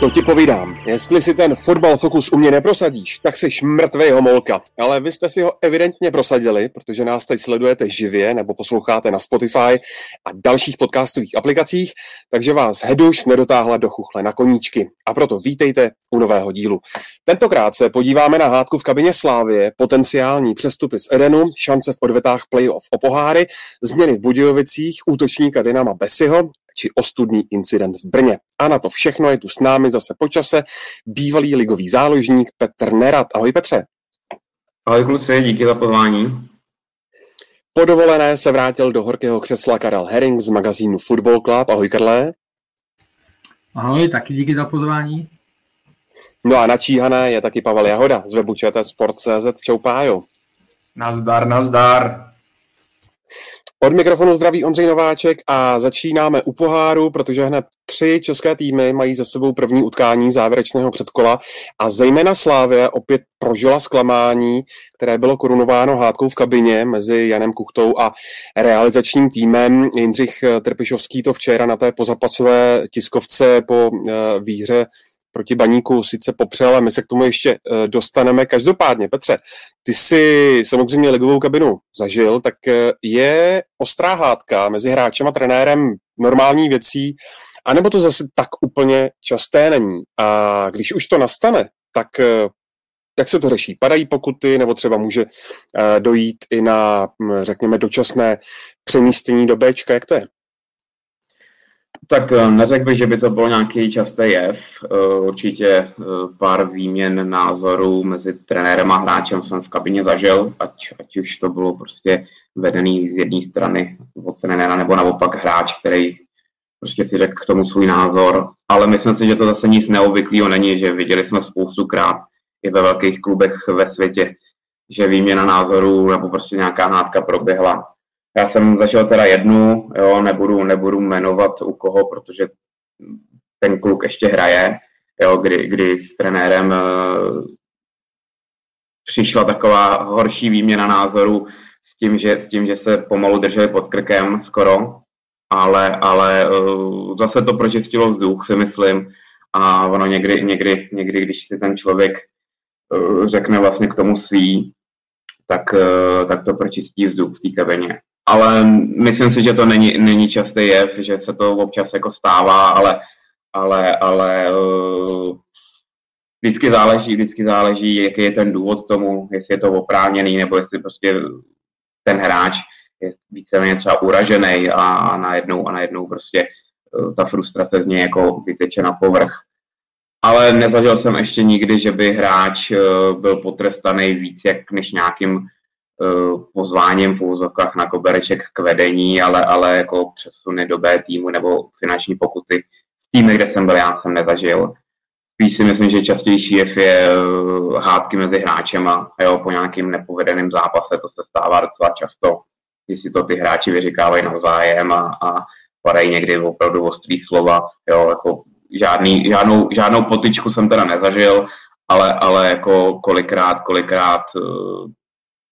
To ti povídám. Jestli si ten fotbal fokus u mě neprosadíš, tak jsi mrtvej homolka. Ale vy jste si ho evidentně prosadili, protože nás teď sledujete živě nebo posloucháte na Spotify a dalších podcastových aplikacích, takže vás Heduš nedotáhla do chuchle na koníčky. A proto vítejte u nového dílu. Tentokrát se podíváme na hádku v kabině Slávie, potenciální přestupy z Edenu, šance v odvetách playoff o poháry, změny v Budějovicích, útočníka Dynama Besiho či ostudný incident v Brně. A na to všechno je tu s námi zase počase bývalý ligový záložník Petr Nerad. Ahoj Petře. Ahoj kluci, díky za pozvání. Po dovolené se vrátil do horkého křesla Karel Herring z magazínu Football Club. Ahoj Karle. Ahoj, taky díky za pozvání. No a načíhané je taky Pavel Jahoda z webu Sport.cz. Čau Pájo. Nazdar, nazdar. Od mikrofonu zdraví Ondřej Nováček a začínáme u poháru, protože hned tři české týmy mají za sebou první utkání závěrečného předkola a zejména Slávě opět prožila zklamání, které bylo korunováno hádkou v kabině mezi Janem Kuchtou a realizačním týmem. Jindřich Trpišovský to včera na té pozapasové tiskovce po eh, výhře proti baníku sice popřel, ale my se k tomu ještě eh, dostaneme. Každopádně, Petře, ty jsi samozřejmě ligovou kabinu zažil, tak eh, je ostrá hádka mezi hráčem a trenérem normální věcí, anebo to zase tak úplně časté není. A když už to nastane, tak eh, jak se to řeší? Padají pokuty, nebo třeba může dojít i na, hm, řekněme, dočasné přemístění do Bčka, jak to je? Tak eh, neřekl bych, že by to byl nějaký častý jev. Eh, určitě eh, pár výměn názorů mezi trenérem a hráčem jsem v kabině zažil, ať, ať už to bylo prostě vedený z jedné strany od trenéra nebo naopak hráč, který prostě si řekl k tomu svůj názor. Ale myslím si, že to zase nic neobvyklého není, že viděli jsme spoustukrát i ve velkých klubech ve světě, že výměna názorů nebo prostě nějaká hádka proběhla já jsem zažil teda jednu, jo, nebudu, nebudu jmenovat u koho, protože ten kluk ještě hraje, jo, kdy, kdy s trenérem uh, přišla taková horší výměna názorů s tím, že, s tím, že se pomalu drželi pod krkem skoro, ale, ale uh, zase to pročistilo vzduch, si myslím, a ono někdy, někdy, někdy když si ten člověk uh, řekne vlastně k tomu svý, tak, tak to pročistí vzduch v té kabině ale myslím si, že to není, není častý jev, že se to občas jako stává, ale, ale, ale uh, vždycky záleží, vždycky záleží, jaký je ten důvod k tomu, jestli je to oprávněný, nebo jestli prostě ten hráč je víceméně třeba uražený a najednou, a najednou prostě uh, ta frustrace z něj jako vyteče na povrch. Ale nezažil jsem ještě nikdy, že by hráč uh, byl potrestaný víc jak než nějakým pozváním v úzovkách na kobereček k vedení, ale, ale jako přesuny do B týmu nebo finanční pokuty v týmu, kde jsem byl, já jsem nezažil. Spíš si myslím, že častější je, je eh, hádky mezi hráčem a jo, po nějakým nepovedeném zápase, to se stává docela často, když si to ty hráči vyříkávají navzájem a, a padají někdy opravdu ostrý slova, jo, jako žádný, žádnou, žádnou potičku jsem teda nezažil, ale, ale jako kolikrát, kolikrát eh,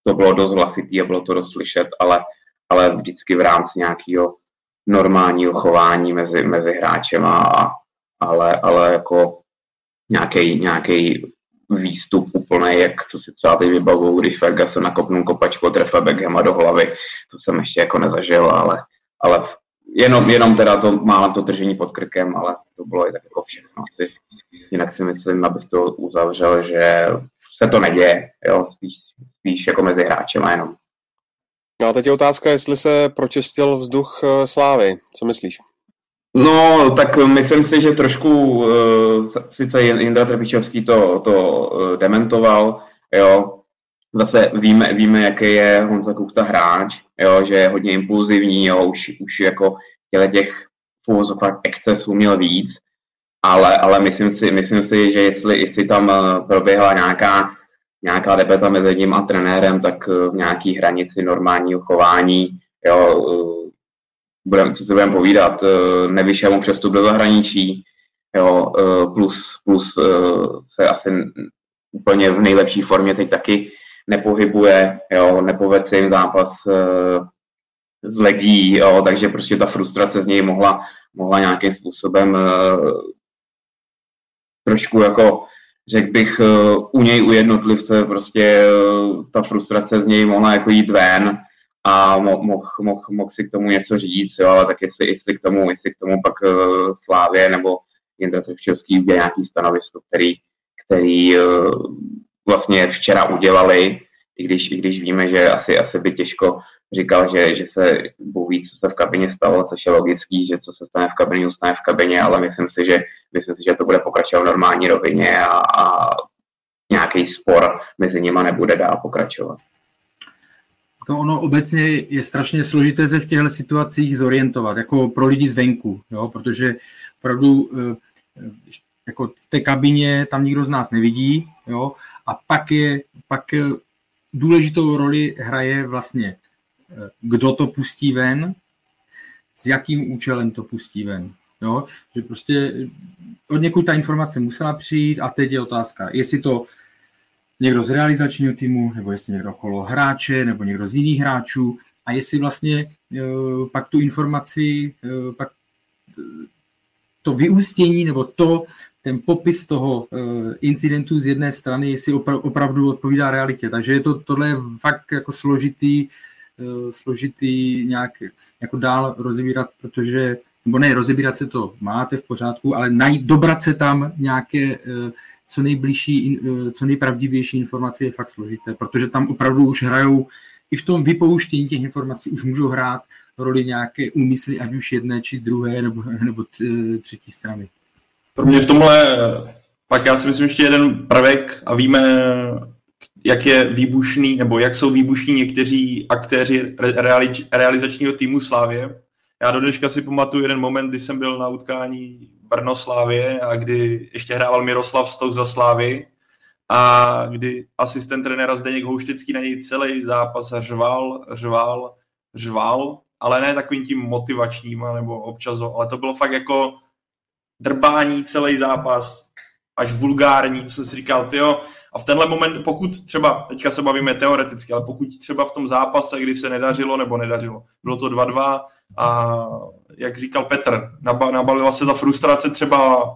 to bylo dost hlasitý a bylo to dost slyšet, ale, ale vždycky v rámci nějakého normálního chování mezi, mezi hráčem a, ale, ale jako nějaký, nějaký výstup úplný, jak co si třeba teď vybavuju, když Ferguson nakopnul kopačku trefa Beckhama do hlavy, to jsem ještě jako nezažil, ale, ale jenom, jenom teda to málem to držení pod krkem, ale to bylo i tak jako všechno asi. Jinak si myslím, abych to uzavřel, že se to neděje, jo, spíš, spíš jako mezi hráčem a jenom. No a teď je otázka, jestli se pročistil vzduch eh, Slávy. Co myslíš? No, tak myslím si, že trošku uh, sice Jindra Trepičovský to, to uh, dementoval, jo. Zase víme, víme, jaký je Honza Kuchta hráč, jo, že je hodně impulzivní, jo, už, už jako těle těch fůzokách excesů měl víc, ale, ale myslím, si, myslím si, že jestli, jestli tam proběhla nějaká nějaká debata mezi ním a trenérem, tak v nějaký hranici normálního chování, jo, budem, co si budeme povídat, nevyšel mu přestup do zahraničí, jo, plus, plus se asi úplně v nejlepší formě teď taky nepohybuje, jo, nepoved se jim zápas z legí, jo, takže prostě ta frustrace z něj mohla, mohla nějakým způsobem trošku jako řekl bych, u něj, u jednotlivce prostě ta frustrace z něj mohla jako jít ven a mohl moh, moh, si k tomu něco říct, jo, ale tak jestli, jestli, k tomu, jestli k tomu pak Slávě nebo Jindra Trevčovský udělá nějaký stanovisko, který, který vlastně včera udělali, i když, i když víme, že asi, asi by těžko říkal, že, že se Bůh ví, co se v kabině stalo, což je logický, že co se stane v kabině, zůstane v kabině, ale myslím si, že, myslím si, že to bude pokračovat v normální rovině a, a nějaký spor mezi nimi nebude dál pokračovat. To ono obecně je strašně složité se v těchto situacích zorientovat, jako pro lidi zvenku, jo? protože opravdu eh, jako v té kabině tam nikdo z nás nevidí, jo? a pak je, pak eh, důležitou roli hraje vlastně kdo to pustí ven, s jakým účelem to pustí ven. Jo? Že prostě od někud ta informace musela přijít a teď je otázka, jestli to někdo z realizačního týmu, nebo jestli někdo okolo hráče, nebo někdo z jiných hráčů a jestli vlastně e, pak tu informaci, e, pak to vyústění nebo to, ten popis toho e, incidentu z jedné strany, jestli opra- opravdu odpovídá realitě. Takže je to, tohle je fakt jako složitý, složitý nějak jako dál rozebírat, protože, nebo ne, rozebírat se to máte v pořádku, ale najít, dobrat se tam nějaké eh, co nejbližší, eh, co nejpravdivější informace je fakt složité, protože tam opravdu už hrajou i v tom vypouštění těch informací už můžou hrát roli nějaké úmysly, ať už jedné či druhé nebo, nebo třetí strany. Pro mě v tomhle pak já si myslím ještě jeden prvek a víme, jak je výbušný, nebo jak jsou výbušní někteří aktéři reali- realizačního týmu Slávě. Já do dneška si pamatuju jeden moment, kdy jsem byl na utkání Brno Slávě a kdy ještě hrával Miroslav Stok za Slávy a kdy asistent trenéra Zdeněk Houštický na něj celý zápas řval, řval, řval, ale ne takovým tím motivačním, nebo občas, ale to bylo fakt jako drbání celý zápas, až vulgární, co si říkal, tyjo, a v tenhle moment, pokud třeba, teďka se bavíme teoreticky, ale pokud třeba v tom zápase, kdy se nedařilo nebo nedařilo, bylo to 2-2 a jak říkal Petr, nabalila se ta frustrace třeba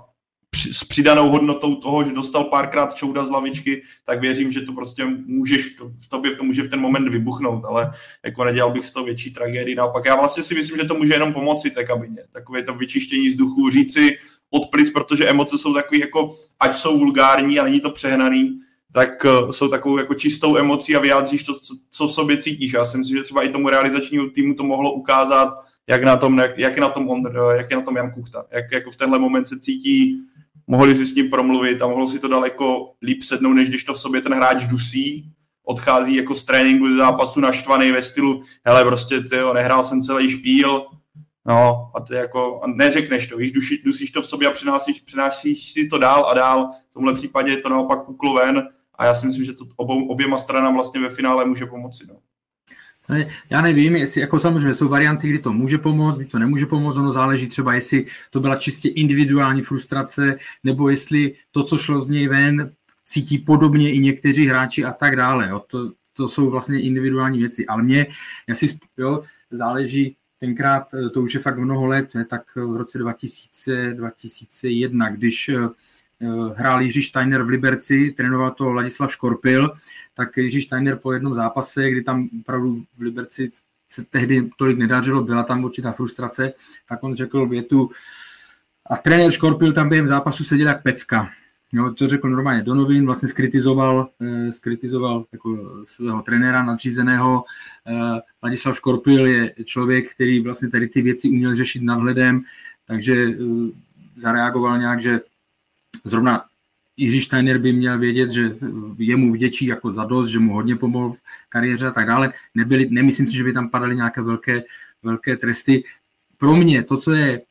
s přidanou hodnotou toho, že dostal párkrát čouda z lavičky, tak věřím, že to prostě můžeš, v tobě to může v ten moment vybuchnout, ale jako nedělal bych z toho větší tragédii. Naopak já vlastně si myslím, že to může jenom pomoci té kabině. Takové to vyčištění vzduchu, říci odplic, protože emoce jsou takové jako, ať jsou vulgární a není to přehnaný, tak uh, jsou takovou jako čistou emocí a vyjádříš to, co, co v sobě cítíš. Já si myslím, že třeba i tomu realizačnímu týmu to mohlo ukázat, jak, na tom, jak, jak, je, na tom on, jak je na tom Jan Kuchta. Jak jako v tenhle moment se cítí, mohli si s ním promluvit a mohlo si to daleko líp sednout, než když to v sobě ten hráč dusí, odchází jako z tréninku do zápasu naštvaný ve stylu, hele, prostě ty nehrál jsem celý špíl, No a ty jako, a neřekneš to, víš, duši, dusíš to v sobě a přinášíš, přinášíš si to dál a dál. V tomhle případě je to naopak puklo ven a já si myslím, že to obou, oběma stranám vlastně ve finále může pomoci. No. Já nevím, jestli jako samozřejmě jsou varianty, kdy to může pomoct, kdy to nemůže pomoct, ono záleží třeba, jestli to byla čistě individuální frustrace, nebo jestli to, co šlo z něj ven, cítí podobně i někteří hráči a tak dále. Jo. To, to jsou vlastně individuální věci. Ale mě, já si, jo, záleží, tenkrát, to už je fakt mnoho let, ne, tak v roce 2000, 2001, když Eh, hrál Jiří Steiner v Liberci, trénoval to Ladislav Škorpil, tak Jiří Steiner po jednom zápase, kdy tam opravdu v Liberci se tehdy tolik nedařilo, byla tam určitá frustrace, tak on řekl větu, a trenér Škorpil tam během zápasu seděl jak pecka. Jo, to řekl normálně do novin, vlastně skritizoval, eh, skritizoval jako svého trenéra nadřízeného. Eh, Ladislav Škorpil je člověk, který vlastně tady ty věci uměl řešit nadhledem, takže eh, zareagoval nějak, že zrovna Jiří Steiner by měl vědět, že jemu vděčí jako za dost, že mu hodně pomohl v kariéře a tak dále. Nebyli, nemyslím si, že by tam padaly nějaké velké, velké tresty. Pro mě to, co je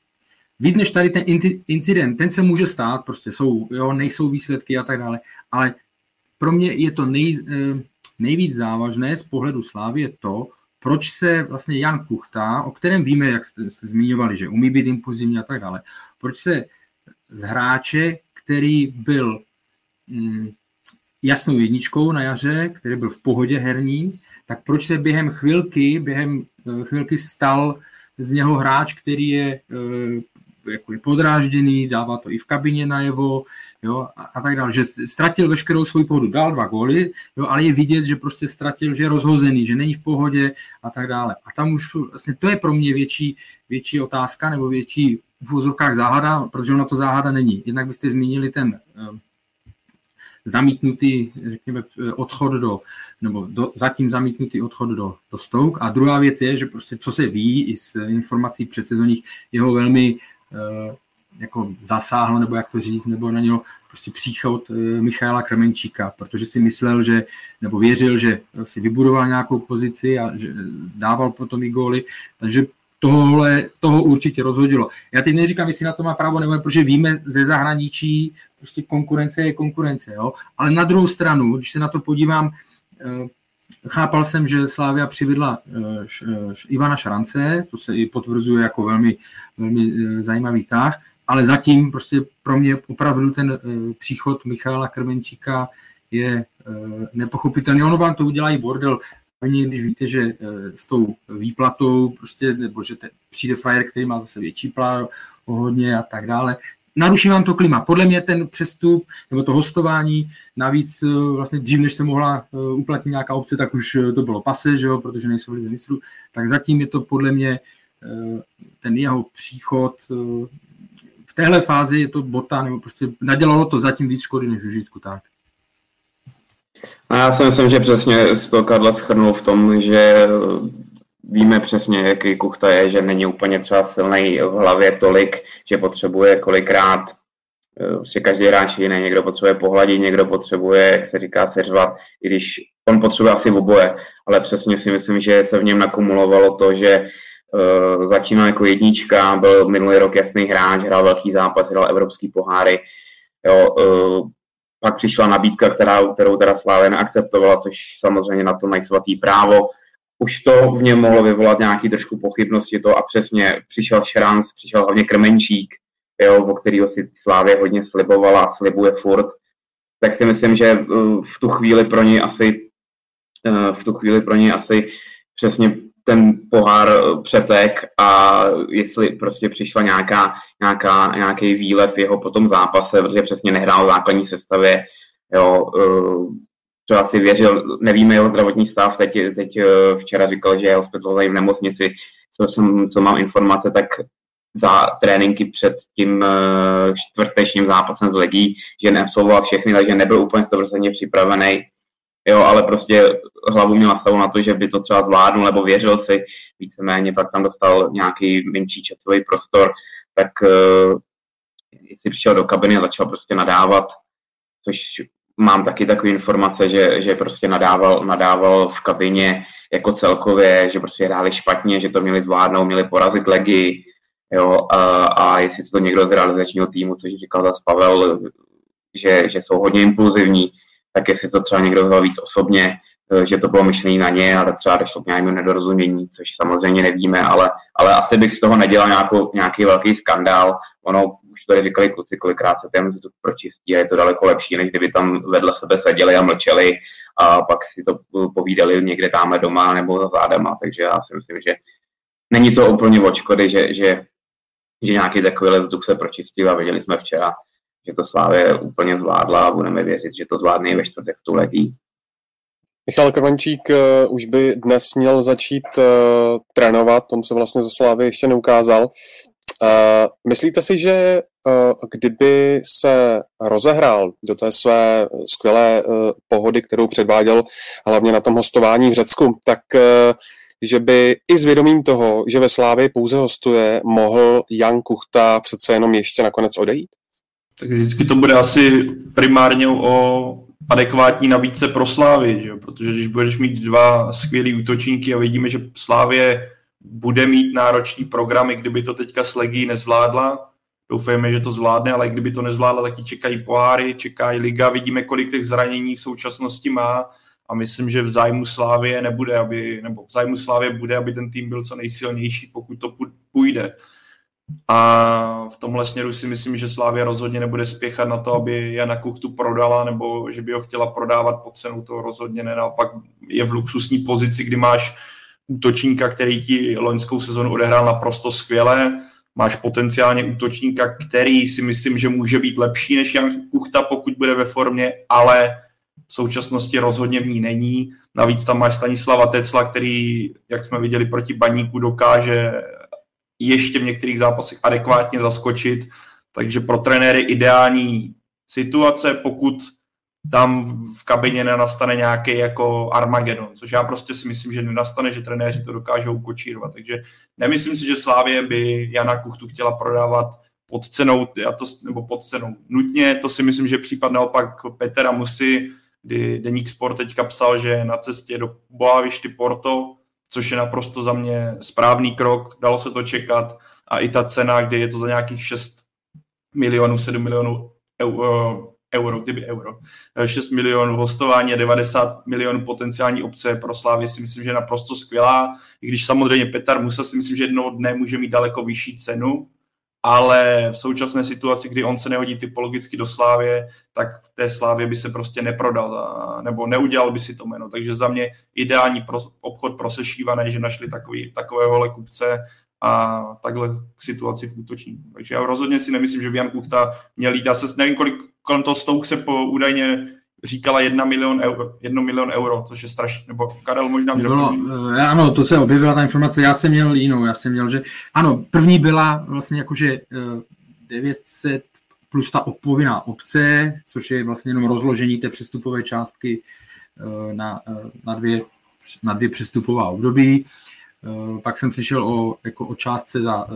víc než tady ten incident, ten se může stát, prostě jsou, jo, nejsou výsledky a tak dále, ale pro mě je to nej, nejvíc závažné z pohledu Slávy je to, proč se vlastně Jan Kuchta, o kterém víme, jak jste, jste zmiňovali, že umí být impulzivní a tak dále, proč se z hráče, který byl mm, jasnou jedničkou na jaře, který byl v pohodě herní, tak proč se během chvilky, během eh, chvilky stal z něho hráč, který je eh, jako je podrážděný, dává to i v kabině najevo, jo, a, a tak dále, že ztratil veškerou svoji pohodu, dal dva góly, jo, ale je vidět, že prostě ztratil, že je rozhozený, že není v pohodě a tak dále. A tam už vlastně to je pro mě větší, větší otázka nebo větší v úzovkách záhada, protože ona to záhada není. Jednak byste zmínili ten eh, zamítnutý, řekněme, odchod do, nebo do, zatím zamítnutý odchod do, do Stoke. A druhá věc je, že prostě co se ví i z informací předsezonních, jeho velmi jako zasáhlo, nebo jak to říct, nebo na něho prostě příchod uh, Michaela Krmenčíka, protože si myslel, že, nebo věřil, že si vybudoval nějakou pozici a že dával potom i góly, takže tohle, toho určitě rozhodilo. Já teď neříkám, jestli na to má právo nebo protože víme ze zahraničí, prostě konkurence je konkurence, jo? ale na druhou stranu, když se na to podívám, eh, chápal jsem, že Slávia přivedla eh, eh, Ivana Šrance, to se i potvrzuje jako velmi, velmi zajímavý tah, ale zatím prostě pro mě opravdu ten příchod Michala Krmenčíka je nepochopitelný. Ono vám to udělá i bordel Ani když víte, že eh, s tou výplatou prostě, nebo že te, přijde frajer, který má zase větší plán, hodně a tak dále, naruší vám to klima. Podle mě ten přestup nebo to hostování, navíc eh, vlastně dřív, než se mohla eh, uplatnit nějaká obce, tak už to bylo pase, že jo, protože nejsou lize mistrů, tak zatím je to podle mě ten jeho příchod v téhle fázi je to bota, nebo prostě nadělalo to zatím víc škody než užitku, tak. A já si myslím, že přesně toho Karla schrnul v tom, že víme přesně, jaký Kuchta je, že není úplně třeba silný v hlavě tolik, že potřebuje kolikrát že prostě každý hráč jiný, někdo potřebuje pohladit, někdo potřebuje, jak se říká, seřvat, i když on potřebuje asi oboje, ale přesně si myslím, že se v něm nakumulovalo to, že uh, začínal jako jednička, byl minulý rok jasný hráč, hrál velký zápas, hrál evropský poháry, jo, uh, pak přišla nabídka, která, kterou teda Slávě neakceptovala, což samozřejmě na to mají svatý právo. Už to v něm mohlo vyvolat nějaký trošku pochybnosti to a přesně přišel Šranc, přišel hlavně Krmenčík, jo, o kterého si Slávě hodně slibovala a slibuje furt, tak si myslím, že eh, v tu chvíli pro něj asi eh, v tu chvíli pro něj asi přesně ten pohár eh, přetek a jestli prostě přišla nějaká, nějaká, nějaký výlev jeho po tom zápase, protože přesně nehrál v základní sestavě, jo, třeba si věřil, nevíme jeho zdravotní stav, teď, teď eh, včera říkal, že je hospitalizovaný v nemocnici, co, jsem, co mám informace, tak za tréninky před tím čtvrtečním zápasem z Legí, že neabsolvoval všechny, takže nebyl úplně 100% připravený. Jo, ale prostě hlavu měl nastavu na to, že by to třeba zvládnul, nebo věřil si. Víceméně, pak tam dostal nějaký menší časový prostor, tak uh, si přišel do kabiny a začal prostě nadávat, což mám taky takové informace, že, že prostě nadával, nadával v kabině jako celkově, že prostě hráli špatně, že to měli zvládnout, měli porazit legy, jo, a, a jestli to někdo z realizačního týmu, což říkal zase Pavel, že, že jsou hodně impulzivní, tak jestli to třeba někdo vzal víc osobně, eh, že to bylo myšlené na ně, ale třeba došlo k nějakému nedorozumění, což samozřejmě nevíme, ale, ale asi bych z toho nedělal nějakou, nějaký velký skandál. Ono, už tady říkali kluci, kolikrát se ten vzduch pročistí a je to daleko lepší, než kdyby tam vedle sebe seděli a mlčeli a pak si to povídali někde tamhle doma nebo za zádema, takže já si myslím, že není to úplně od škody, že, že, že nějaký takový vzduch se pročistil a viděli jsme včera, že to Slávě úplně zvládla a budeme věřit, že to zvládne i ve čtvrtek tu letí. Michal Krvančík uh, už by dnes měl začít uh, trénovat, tom se vlastně ze Slávy ještě neukázal. Uh, myslíte si, že kdyby se rozehrál do té své skvělé uh, pohody, kterou předváděl hlavně na tom hostování v Řecku, tak uh, že by i s vědomím toho, že ve Slávě pouze hostuje, mohl Jan Kuchta přece jenom ještě nakonec odejít? Tak vždycky to bude asi primárně o adekvátní nabídce pro Slávy, že? protože když budeš mít dva skvělý útočníky a vidíme, že Slávě bude mít náročný programy, kdyby to teďka s Legí nezvládla, Doufejme, že to zvládne, ale kdyby to nezvládla, tak ji čekají poháry, čekají liga, vidíme, kolik těch zranění v současnosti má a myslím, že v zájmu Slávě nebude, aby, nebo v zájmu Slávě bude, aby ten tým byl co nejsilnější, pokud to půjde. A v tomhle směru si myslím, že Slávě rozhodně nebude spěchat na to, aby Jana Kuchtu prodala, nebo že by ho chtěla prodávat po cenu, to rozhodně ne. Naopak je v luxusní pozici, kdy máš útočníka, který ti loňskou sezonu odehrál naprosto skvěle, máš potenciálně útočníka, který si myslím, že může být lepší než Jan Kuchta, pokud bude ve formě, ale v současnosti rozhodně v ní není. Navíc tam máš Stanislava Tecla, který, jak jsme viděli proti Baníku, dokáže ještě v některých zápasech adekvátně zaskočit. Takže pro trenéry ideální situace, pokud tam v kabině nenastane nějaký jako Armagedon, což já prostě si myslím, že nenastane, že trenéři to dokážou kočírovat. Takže nemyslím si, že Slávě by Jana Kuchtu chtěla prodávat pod cenou, já to, nebo pod cenou nutně, to si myslím, že případ naopak Petra Musy, kdy Deník Sport teďka psal, že na cestě do Boavišty Porto, což je naprosto za mě správný krok, dalo se to čekat a i ta cena, kdy je to za nějakých 6 milionů, 7 milionů euro, kdyby euro, 6 milionů hostování a 90 milionů potenciální obce pro Slávy si myslím, že je naprosto skvělá, i když samozřejmě Petar Musa si myslím, že jednoho dne může mít daleko vyšší cenu, ale v současné situaci, kdy on se nehodí typologicky do Slávě, tak v té Slávě by se prostě neprodal, nebo neudělal by si to jméno. Takže za mě ideální pro, obchod pro sešívané, že našli takový, takového kupce a takhle k situaci v útočníku. Takže já rozhodně si nemyslím, že by Jan Kuchta měl jít. Já se nevím, kolik kolem toho Stouk se po údajně říkala jedna milion euro, jedno milion euro, což je strašně, nebo Karel možná mě no, Ano, to se objevila ta informace, já jsem měl jinou, já jsem měl, že ano, první byla vlastně jakože 900 eh, plus ta povinná obce, což je vlastně jenom rozložení té přestupové částky eh, na, na, dvě, na dvě přestupová období. Pak jsem slyšel o, jako o částce za,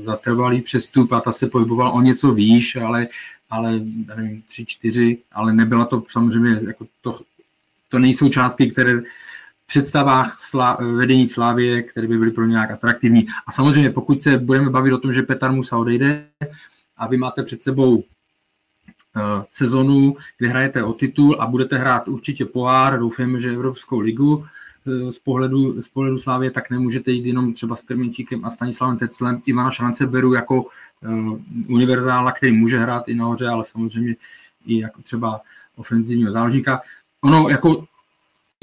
za trvalý přestup a ta se pohybovala o něco výš, ale ale nevím, tři, čtyři, ale nebyla to samozřejmě, jako to, to nejsou částky, které v představách slá, vedení Slávě, které by byly pro ně nějak atraktivní. A samozřejmě, pokud se budeme bavit o tom, že Petar Musa odejde a vy máte před sebou uh, sezonu, kde hrajete o titul a budete hrát určitě pohár, doufáme, že Evropskou ligu, Eh, z pohledu, z pohledu Slávě, tak nemůžete jít jenom třeba s Krmenčíkem a Stanislavem Teclem. Ivana Šrance beru jako uh, univerzála, který může hrát i nahoře, ale samozřejmě i jako třeba ofenzivního záložníka. Ono jako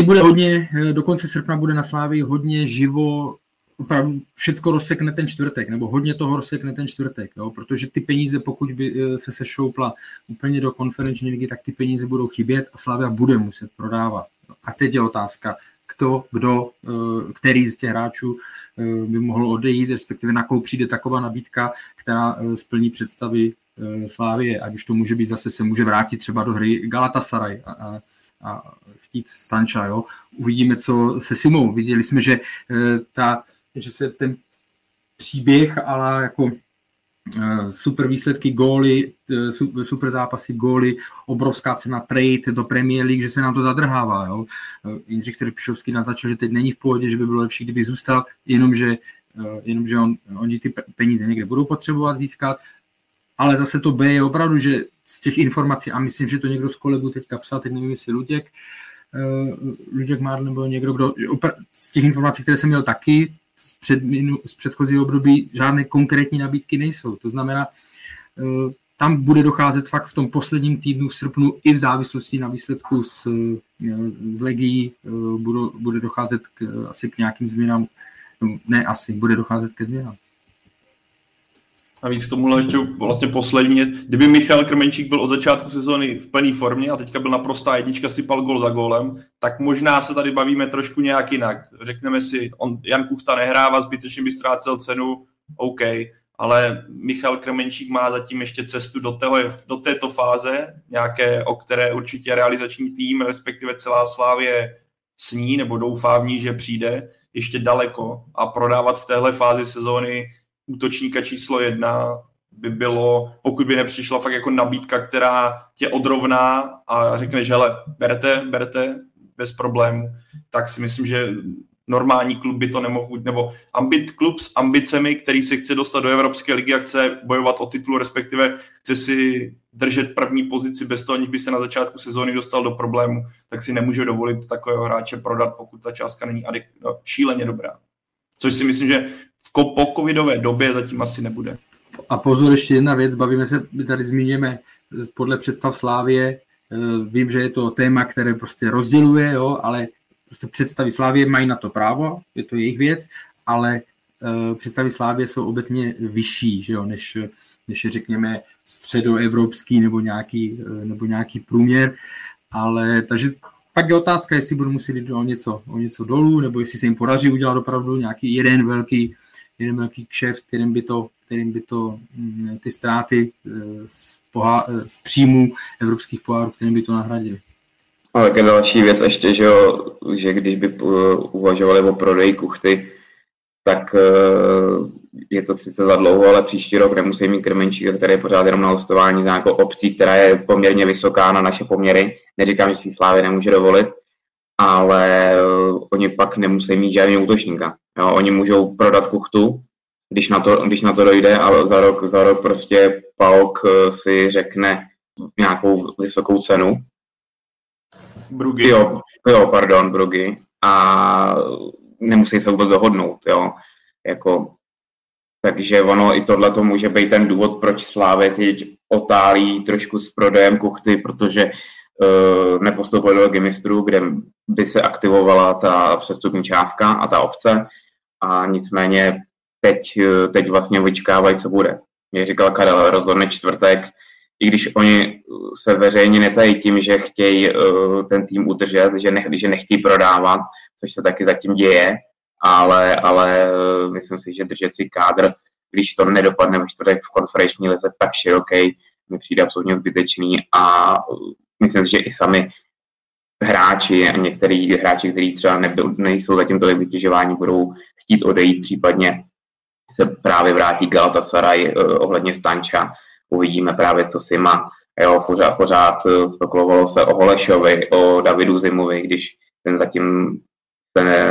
bude hodně, eh, do konce srpna bude na Slávii hodně živo, opravdu všecko rozsekne ten čtvrtek, nebo hodně toho rozsekne ten čtvrtek, jo? protože ty peníze, pokud by se sešoupla úplně do konferenční ligy, tak ty peníze budou chybět a Slávia bude muset prodávat. A teď je otázka, kdo, kdo, eh, který z těch hráčů eh, by mohl odejít, respektive na kou přijde taková nabídka, která eh, splní představy Slávie, ať už to může být zase, se může vrátit třeba do hry Galatasaray a, a, a chtít Stanča, jo. Uvidíme, co se Simou. Viděli jsme, že, ta, že se ten příběh, ale jako super výsledky, góly, eh, super zápasy, góly, obrovská cena trade do Premier League, že se nám to zadrhává. Jo? Eh, Jindřich Trpišovský naznačil, že teď není v pohodě, že by bylo lepší, kdyby zůstal, jenomže, jenomže on, oni ty peníze někde budou potřebovat získat, ale zase to B je opravdu, že z těch informací, a myslím, že to někdo z kolegů teďka psal, teď nevím, jestli Luděk, Luděk Már nebo někdo, kdo, z těch informací, které jsem měl taky, z, před, z předchozího období žádné konkrétní nabídky nejsou. To znamená, eh, tam bude docházet fakt v tom posledním týdnu v srpnu i v závislosti na výsledku z, eh, z Legii eh, bude, bude docházet k, asi k nějakým změnám, no, ne asi, bude docházet ke změnám. Navíc k tomuhle ještě vlastně poslední, kdyby Michal Krmenčík byl od začátku sezóny v plné formě a teďka byl naprostá jednička, sypal gol za gólem, tak možná se tady bavíme trošku nějak jinak. Řekneme si, on, Jan Kuchta nehrává, zbytečně by ztrácel cenu, OK, ale Michal Krmenčík má zatím ještě cestu do, toho, do této fáze, nějaké, o které určitě realizační tým, respektive celá Slávě sní nebo doufá v ní, že přijde ještě daleko a prodávat v téhle fázi sezóny útočníka číslo jedna by bylo, pokud by nepřišla fakt jako nabídka, která tě odrovná a řekne, že hele, berte, berte, bez problémů, tak si myslím, že normální klub by to nemohl, nebo ambit, klub s ambicemi, který se chce dostat do Evropské ligy a chce bojovat o titul, respektive chce si držet první pozici bez toho, aniž by se na začátku sezóny dostal do problému, tak si nemůže dovolit takového hráče prodat, pokud ta částka není adik- no, šíleně dobrá. Což si myslím, že po covidové době zatím asi nebude. A pozor, ještě jedna věc, bavíme se, my tady zmíníme podle představ Slávie, eh, vím, že je to téma, které prostě rozděluje, jo, ale prostě představy Slávie mají na to právo, je to jejich věc, ale uh, představy Slávie jsou obecně vyšší, že jo, než, než je, řekněme, středoevropský nebo nějaký, uh, nebo nějaký průměr, ale takže pak je otázka, jestli budu muset jít o něco, o něco dolů, nebo jestli se jim podaří udělat opravdu nějaký jeden velký, jeden velký kšeft, kterým by to, kterým by to mm, ty ztráty z, pohá, z příjmů evropských pohárů, kterým by to nahradili. A také další věc ještě, že, jo, že když by uvažovali o prodeji kuchty, tak eh, je to sice za dlouho, ale příští rok nemusí mít krmenčík, který je pořád jenom na hostování za nějakou obcí, která je poměrně vysoká na naše poměry. Neříkám, že si Slávy nemůže dovolit, ale eh, oni pak nemusí mít žádný útočníka. Jo, oni můžou prodat kuchtu, když na to, když na to dojde a za rok, za rok prostě Pauk eh, si řekne nějakou vysokou cenu Brugy. Jo, jo, pardon, Brugy. A nemusí se vůbec dohodnout, jo. Jako, takže ono i tohle to může být ten důvod, proč Slávě teď otálí trošku s prodejem kuchty, protože uh, nepostupuje do Gimistru, kde by se aktivovala ta přestupní částka a ta obce. A nicméně teď, teď vlastně vyčkávají, co bude. Jak říkal Karel, rozhodne čtvrtek, i když oni se veřejně netají tím, že chtějí uh, ten tým udržet, že, ne, že nechtějí prodávat, což se taky zatím děje, ale, ale myslím si, že držet si kádr, když to nedopadne ve čtvrtek v konferenční lize tak široký, mi přijde absolutně zbytečný a myslím si, že i sami hráči a některý hráči, kteří třeba nejsou zatím tolik vytěžování, budou chtít odejít, případně se právě vrátí Galatasaray uh, ohledně Stanča, uvidíme právě, co si má. Jo, pořád, pořád eh, spekulovalo se o Holešovi, o Davidu Zimovi, když ten zatím se ne,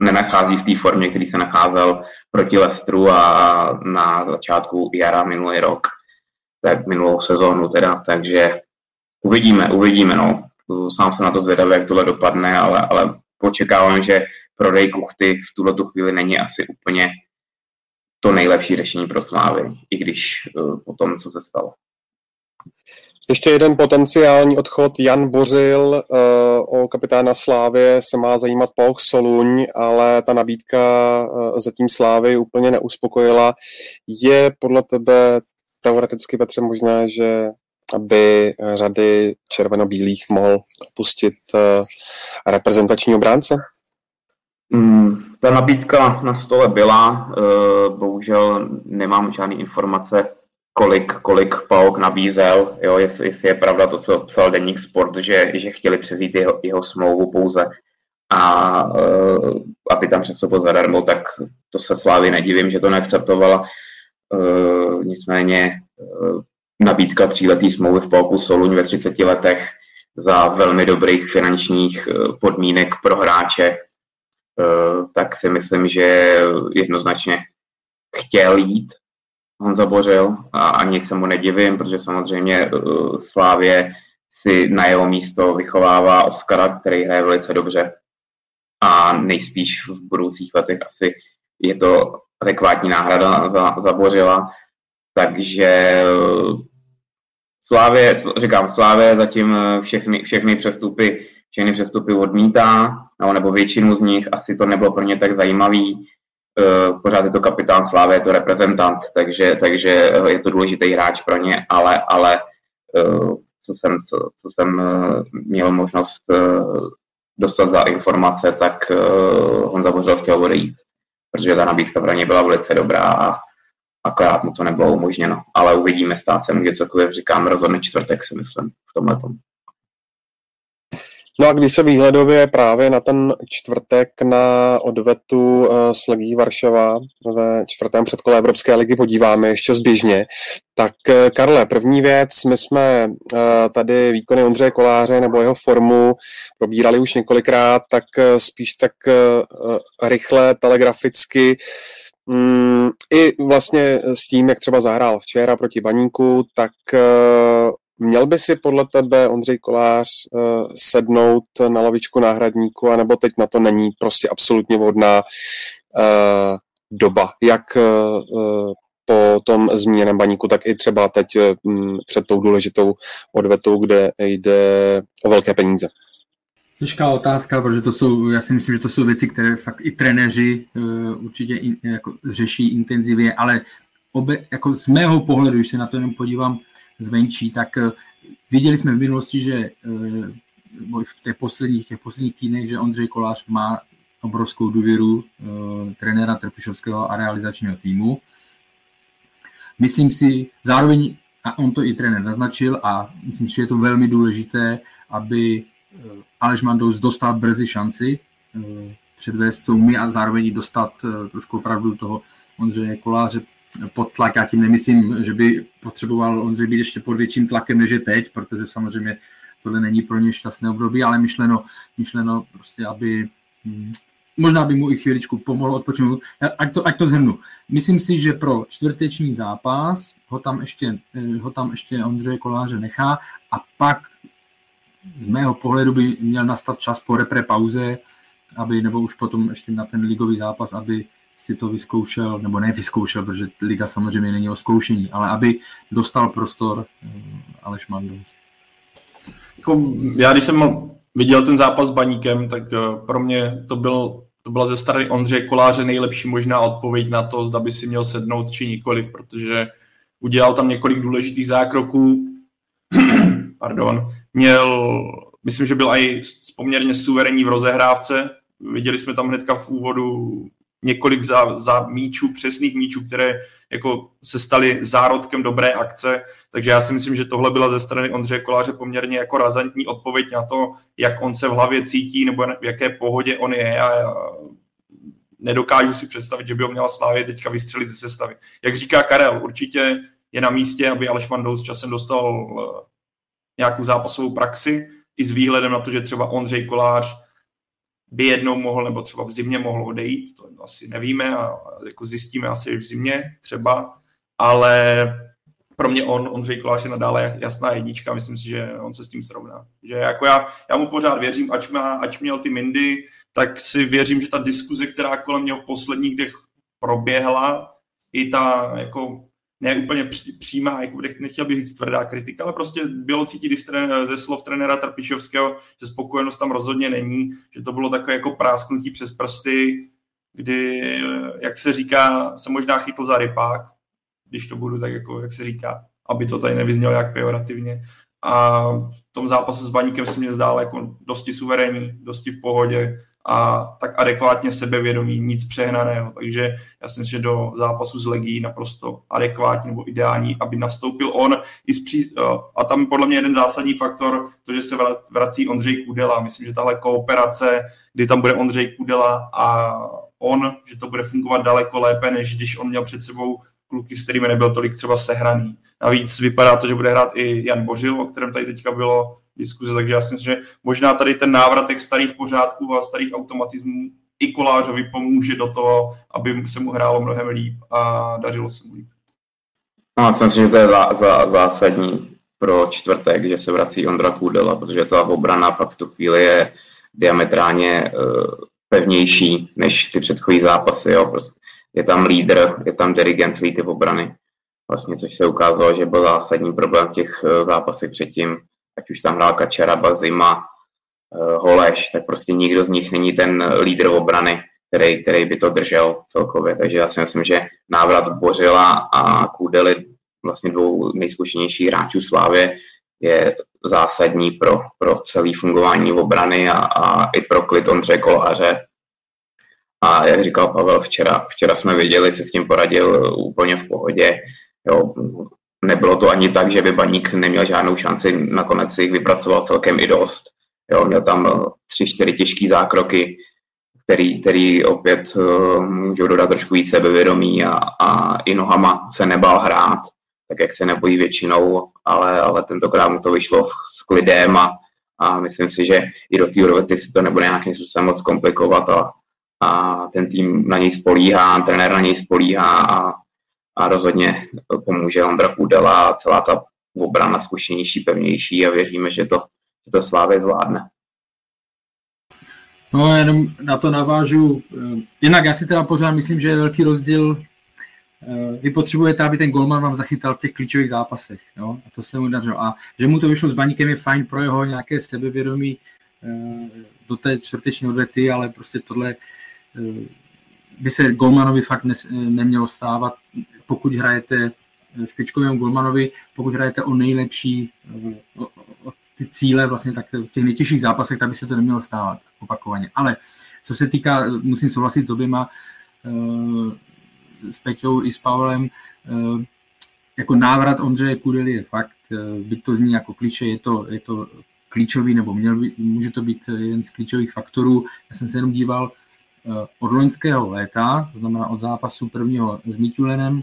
nenachází v té formě, který se nacházel proti Lestru a na začátku jara minulý rok, tak minulou sezónu teda, takže uvidíme, uvidíme, no. Sám se na to zvědavý, jak tohle dopadne, ale, ale očekávám, že prodej kuchty v tuhle chvíli není asi úplně to nejlepší řešení pro Slávy, i když uh, po tom, co se stalo. Ještě jeden potenciální odchod. Jan Bořil uh, o kapitána Slávy se má zajímat Pauk Soluň, ale ta nabídka uh, zatím Slávy úplně neuspokojila. Je podle tebe teoreticky, Petře, možné, že aby řady červeno-bílých mohl pustit uh, reprezentační obránce? Mm, ta nabídka na stole byla, eh, bohužel nemám žádné informace, kolik, kolik Pauk nabízel, jo, jestli, jestli je pravda to, co psal Deník Sport, že, že chtěli přezít jeho, jeho smlouvu pouze a uh, aby tam přestoupil zadarmo, tak to se Slávy nedivím, že to neakceptovala. Uh, nicméně nabídka tříletý smlouvy v Pauku Soluň ve 30 letech za velmi dobrých finančních podmínek pro hráče Eh, tak si myslím, že jednoznačně chtěl jít Honza Bořil a ani se mu nedivím, protože samozřejmě eh, Slávě si na jeho místo vychovává Oskara, který hraje velice dobře a nejspíš v budoucích letech asi je to adekvátní náhrada za, za Bořila. Takže eh, Slávě, říkám, Slávě zatím všechny, všechny přestupy všechny přestupy odmítá, no, nebo většinu z nich, asi to nebylo pro ně tak zajímavý. E, pořád je to kapitán Slávy, je to reprezentant, takže, takže je to důležitý hráč pro ně, ale, ale e, co jsem, co, co jsem měl možnost dostat za informace, tak Honza Bořil chtěl odejít, protože ta nabídka pro ně byla velice dobrá a akorát mu to nebylo umožněno. Ale uvidíme, stát se může cokoliv, říkám, rozhodne čtvrtek si myslím v tomhle. No a když se výhledově právě na ten čtvrtek na odvetu uh, s Legí Varšava ve čtvrtém předkole Evropské ligy podíváme ještě zběžně, tak uh, Karle, první věc, my jsme uh, tady výkony Ondřeje Koláře nebo jeho formu probírali už několikrát, tak spíš tak rychle, telegraficky Mm, I vlastně s tím, jak třeba zahrál včera proti Baníku, tak uh, měl by si podle tebe Ondřej Kolář uh, sednout na lavičku náhradníku, anebo teď na to není prostě absolutně vhodná uh, doba, jak po tom zmíněném baníku, tak i třeba teď um, před tou důležitou odvetou, kde jde o velké peníze. Těžká otázka, protože to jsou, já si myslím, že to jsou věci, které fakt i trenéři uh, určitě in, jako řeší intenzivně, ale obe, jako z mého pohledu, když se na to jenom podívám zvenčí, tak uh, viděli jsme v minulosti, že uh, v těch posledních, těch posledních týdnech, že Ondřej Kolář má obrovskou důvěru uh, trenéra Trpišovského a realizačního týmu. Myslím si, zároveň, a on to i trenér naznačil, a myslím si, že je to velmi důležité, aby Aleš Mandous dostat brzy šanci eh, předvést soumy a zároveň dostat eh, trošku opravdu toho Ondřeje Koláře pod tlak. Já tím nemyslím, že by potřeboval Ondřej být ještě pod větším tlakem, než je teď, protože samozřejmě tohle není pro ně šťastné období, ale myšleno, myšleno prostě, aby hm, možná by mu i chvíličku pomohlo odpočinout. Ať to, ať to zhrnu. Myslím si, že pro čtvrteční zápas ho tam ještě, eh, ho tam ještě Ondřeje Koláře nechá a pak z mého pohledu by měl nastat čas po repre pauze, aby, nebo už potom ještě na ten ligový zápas, aby si to vyzkoušel, nebo nevyzkoušel, protože liga samozřejmě není o zkoušení, ale aby dostal prostor eh, Aleš Mandous. Jako, já když jsem viděl ten zápas s Baníkem, tak eh, pro mě to, byl, to byla ze strany Ondřeje Koláře nejlepší možná odpověď na to, zda by si měl sednout či nikoliv, protože udělal tam několik důležitých zákroků, pardon, měl, myslím, že byl i poměrně suverénní v rozehrávce. Viděli jsme tam hnedka v úvodu několik za, za míčů, přesných míčů, které jako se staly zárodkem dobré akce, takže já si myslím, že tohle byla ze strany Ondřeje Koláře poměrně jako razantní odpověď na to, jak on se v hlavě cítí nebo v jaké pohodě on je a nedokážu si představit, že by ho měla Slávě teďka vystřelit ze sestavy. Jak říká Karel, určitě je na místě, aby Aleš Mandou s časem dostal nějakou zápasovou praxi, i s výhledem na to, že třeba Ondřej Kolář by jednou mohl, nebo třeba v zimě mohl odejít, to asi nevíme a jako zjistíme asi v zimě třeba, ale pro mě on, Ondřej Kolář je nadále jasná jednička, myslím si, že on se s tím srovná. Že jako já, já mu pořád věřím, ač, má, ač měl ty mindy, tak si věřím, že ta diskuze, která kolem něho v posledních dnech proběhla, i ta jako ne úplně přímá, jako nechtěl bych říct tvrdá kritika, ale prostě bylo cítit ze slov trenéra Trpišovského, že spokojenost tam rozhodně není, že to bylo takové jako prásknutí přes prsty, kdy, jak se říká, se možná chytl za rypák, když to budu tak jako, jak se říká, aby to tady nevyznělo jak pejorativně. A v tom zápase s Baníkem se mě zdálo jako dosti suverénní, dosti v pohodě, a tak adekvátně sebevědomí, nic přehnaného. Takže já si myslím, že do zápasu s Legí naprosto adekvátní nebo ideální, aby nastoupil on. I zpří... A tam podle mě jeden zásadní faktor, to, že se vrací Ondřej Kudela. Myslím, že tahle kooperace, kdy tam bude Ondřej Kudela a on, že to bude fungovat daleko lépe, než když on měl před sebou kluky, s kterými nebyl tolik třeba sehraný. Navíc vypadá to, že bude hrát i Jan Božil, o kterém tady teďka bylo diskuze, takže já si myslím, že možná tady ten návratek starých pořádků a starých automatismů i Kolářovi pomůže do toho, aby se mu hrálo mnohem líp a dařilo se mu líp. No, já si myslím, že to je zá, zá, zásadní pro čtvrtek, že se vrací Ondra Kudela, protože ta obrana pak v tu chvíli je diametrálně uh, pevnější než ty předchozí zápasy. Jo. Prostě je tam lídr, je tam dirigent svý typ obrany, vlastně, což se ukázalo, že byl zásadní problém v těch uh, zápasech předtím ať už tam hrál Kačera, Bazima, eh, Holeš, tak prostě nikdo z nich není ten lídr obrany, který, který by to držel celkově. Takže já si myslím, že návrat Bořila a Kudely, vlastně dvou nejzkušenějších hráčů Slávě, je zásadní pro, pro celé fungování obrany a, a i pro klid Ondře Koláře. A jak říkal Pavel včera, včera jsme viděli, se s tím poradil úplně v pohodě. Jo, nebylo to ani tak, že by Baník neměl žádnou šanci, nakonec si jich vypracoval celkem i dost. Jo, měl tam tři, čtyři těžké zákroky, který, který opět uh, můžou dodat trošku víc sebevědomí a, a i nohama se nebál hrát, tak jak se nebojí většinou, ale, ale tentokrát mu to vyšlo s klidem a, a myslím si, že i do té rovety si to nebude nějakým způsobem moc komplikovat a, a ten tým na něj spolíhá, trenér na něj spolíhá a, a rozhodně pomůže Ondra Kudela a celá ta obrana zkušenější, pevnější a věříme, že to, že to Slávě zvládne. No, jenom na to navážu. Eh, jinak já si teda pořád myslím, že je velký rozdíl. Eh, vy potřebujete, aby ten golman vám zachytal v těch klíčových zápasech. Jo? A to se mu dařilo. A že mu to vyšlo s baníkem je fajn pro jeho nějaké sebevědomí eh, do té čtvrteční odvety, ale prostě tohle by se golmanovi fakt ne, nemělo stávat, pokud hrajete špičkovému golmanovi, pokud hrajete o nejlepší, o, o ty cíle vlastně tak v těch nejtěžších zápasech, tak by se to nemělo stávat opakovaně. Ale co se týká, musím souhlasit s oběma, eh, s Peťou i s Pavlem, eh, jako návrat Ondřeje Kudely je fakt, eh, byť to zní jako kliše, je to, je to klíčový, nebo měl by, může to být jeden z klíčových faktorů. Já jsem se jenom díval od loňského léta, to znamená od zápasu prvního s Mitulenem,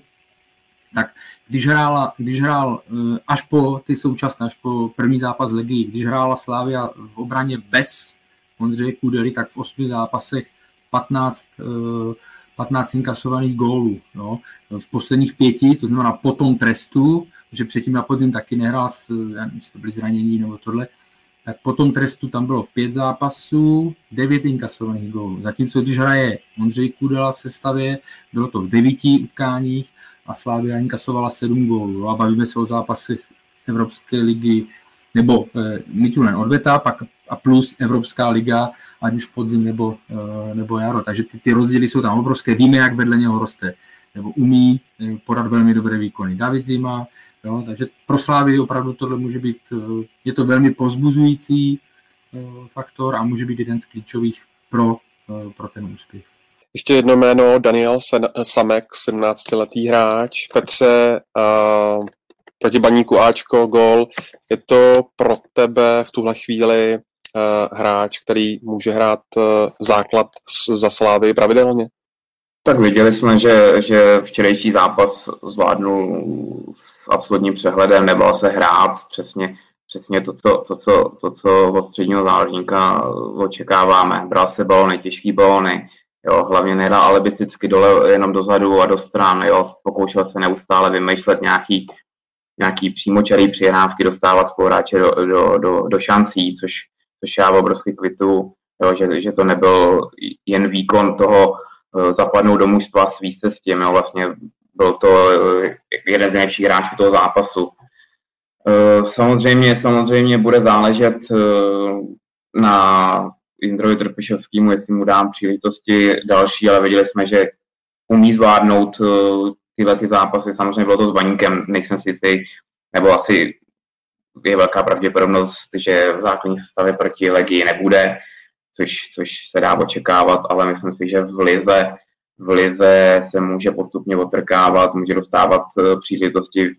tak když, hrála, když hrál eh, až po ty současné, až po první zápas Legii, když hrála Slávia v obraně bez Ondřeje Kudely, tak v osmi zápasech 15, 15 eh, inkasovaných gólů. No. V posledních pěti, to znamená po tom trestu, že předtím na podzim taky nehrál, nevím, to byly zranění nebo tohle, tak po tom trestu tam bylo pět zápasů, devět inkasovaných gólů. Zatímco když hraje Ondřej Kudela v sestavě, bylo to v devíti utkáních a Slávia inkasovala sedm gólů. A bavíme se o zápasech Evropské ligy nebo eh, Mitulen odveta, pak a plus Evropská liga, ať už podzim nebo, eh, nebo jaro. Takže ty, ty rozdíly jsou tam obrovské. Víme, jak vedle něho roste. Nebo umí eh, podat velmi dobré výkony. David Zima, jo, takže pro Slávy opravdu tohle může být, je to velmi pozbuzující faktor a může být jeden z klíčových pro, pro ten úspěch. Ještě jedno jméno, Daniel Samek, 17-letý hráč. Petře, uh, proti baníku Ačko, gol. Je to pro tebe v tuhle chvíli uh, hráč, který může hrát uh, základ za Slávy pravidelně? Tak viděli jsme, že, že včerejší zápas zvládnul s absolutním přehledem, nebal se hrát přesně, přesně to, co, to, co, to, co od středního záložníka očekáváme. Bral se balony, těžký balony, Jo, hlavně nedá alibisticky dole jenom dozadu a do stran. Jo, pokoušel se neustále vymýšlet nějaký, nějaký přímočarý přihrávky, dostávat spoluhráče do, do, do, do, šancí, což, což já obrovský kvitu, jo, že, že to nebyl jen výkon toho uh, zapadnout do mužstva s výsestím. Jo, vlastně byl to uh, jeden z nejlepších hráčů toho zápasu. Uh, samozřejmě, samozřejmě bude záležet na Jindrovi Trpišovskému, jestli mu dám příležitosti další, ale viděli jsme, že umí zvládnout uh, tyhle ty zápasy. Samozřejmě bylo to s Baníkem, nejsem si jistý, nebo asi je velká pravděpodobnost, že v základní sestavě proti Legii nebude, což, což se dá očekávat, ale myslím si, že v Lize, v Lize se může postupně otrkávat, může dostávat uh, příležitosti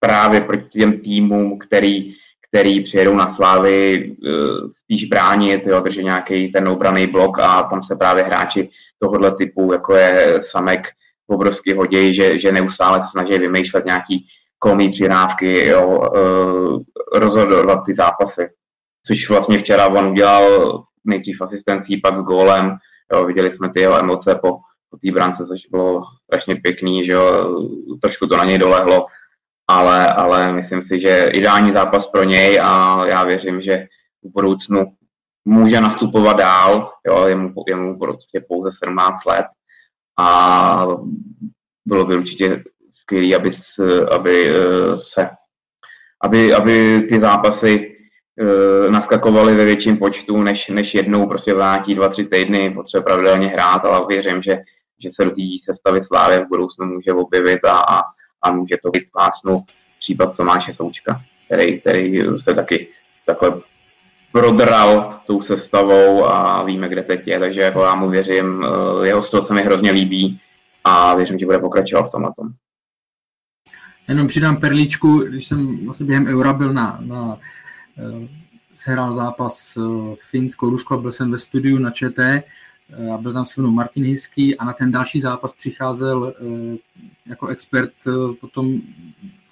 právě proti těm týmům, který který přijedou na Slávy eh, spíš bránit, jo, takže nějaký ten obraný blok a tam se právě hráči tohohle typu, jako je Samek, obrovsky hodí, že, že neustále se snaží vymýšlet nějaký komí přirávky, jo, eh, rozhodovat ty zápasy. Což vlastně včera on udělal nejdřív asistencí, pak gólem, jo, viděli jsme ty jeho emoce po, po té brance, což bylo strašně pěkný, že jo, trošku to na něj dolehlo, ale, ale myslím si, že ideální zápas pro něj a já věřím, že v budoucnu může nastupovat dál, jo, je mu, je mu prostě pouze 17 let a bylo by určitě skvělé, aby, aby eh, se aby, aby ty zápasy uh, naskakovaly ve větším počtu, než, než jednou prostě za nějaký dva, tři týdny. Potřebuje pravidelně hrát, ale věřím, že, že se do té sestavy Slávy v budoucnu může objevit a, a a může to být pásnu případ Tomáše Součka, který, který se taky takhle prodral tou sestavou a víme, kde teď je, takže jako já mu věřím, eh, jeho styl se mi hrozně líbí a věřím, že bude pokračovat v tomhle tom. Jenom přidám perličku, když jsem vlastně během Eura byl na, na, eh, sehrál zápas Finsko-Rusko, byl jsem ve studiu na ČT a byl tam se mnou Martin Hiský a na ten další zápas přicházel jako expert potom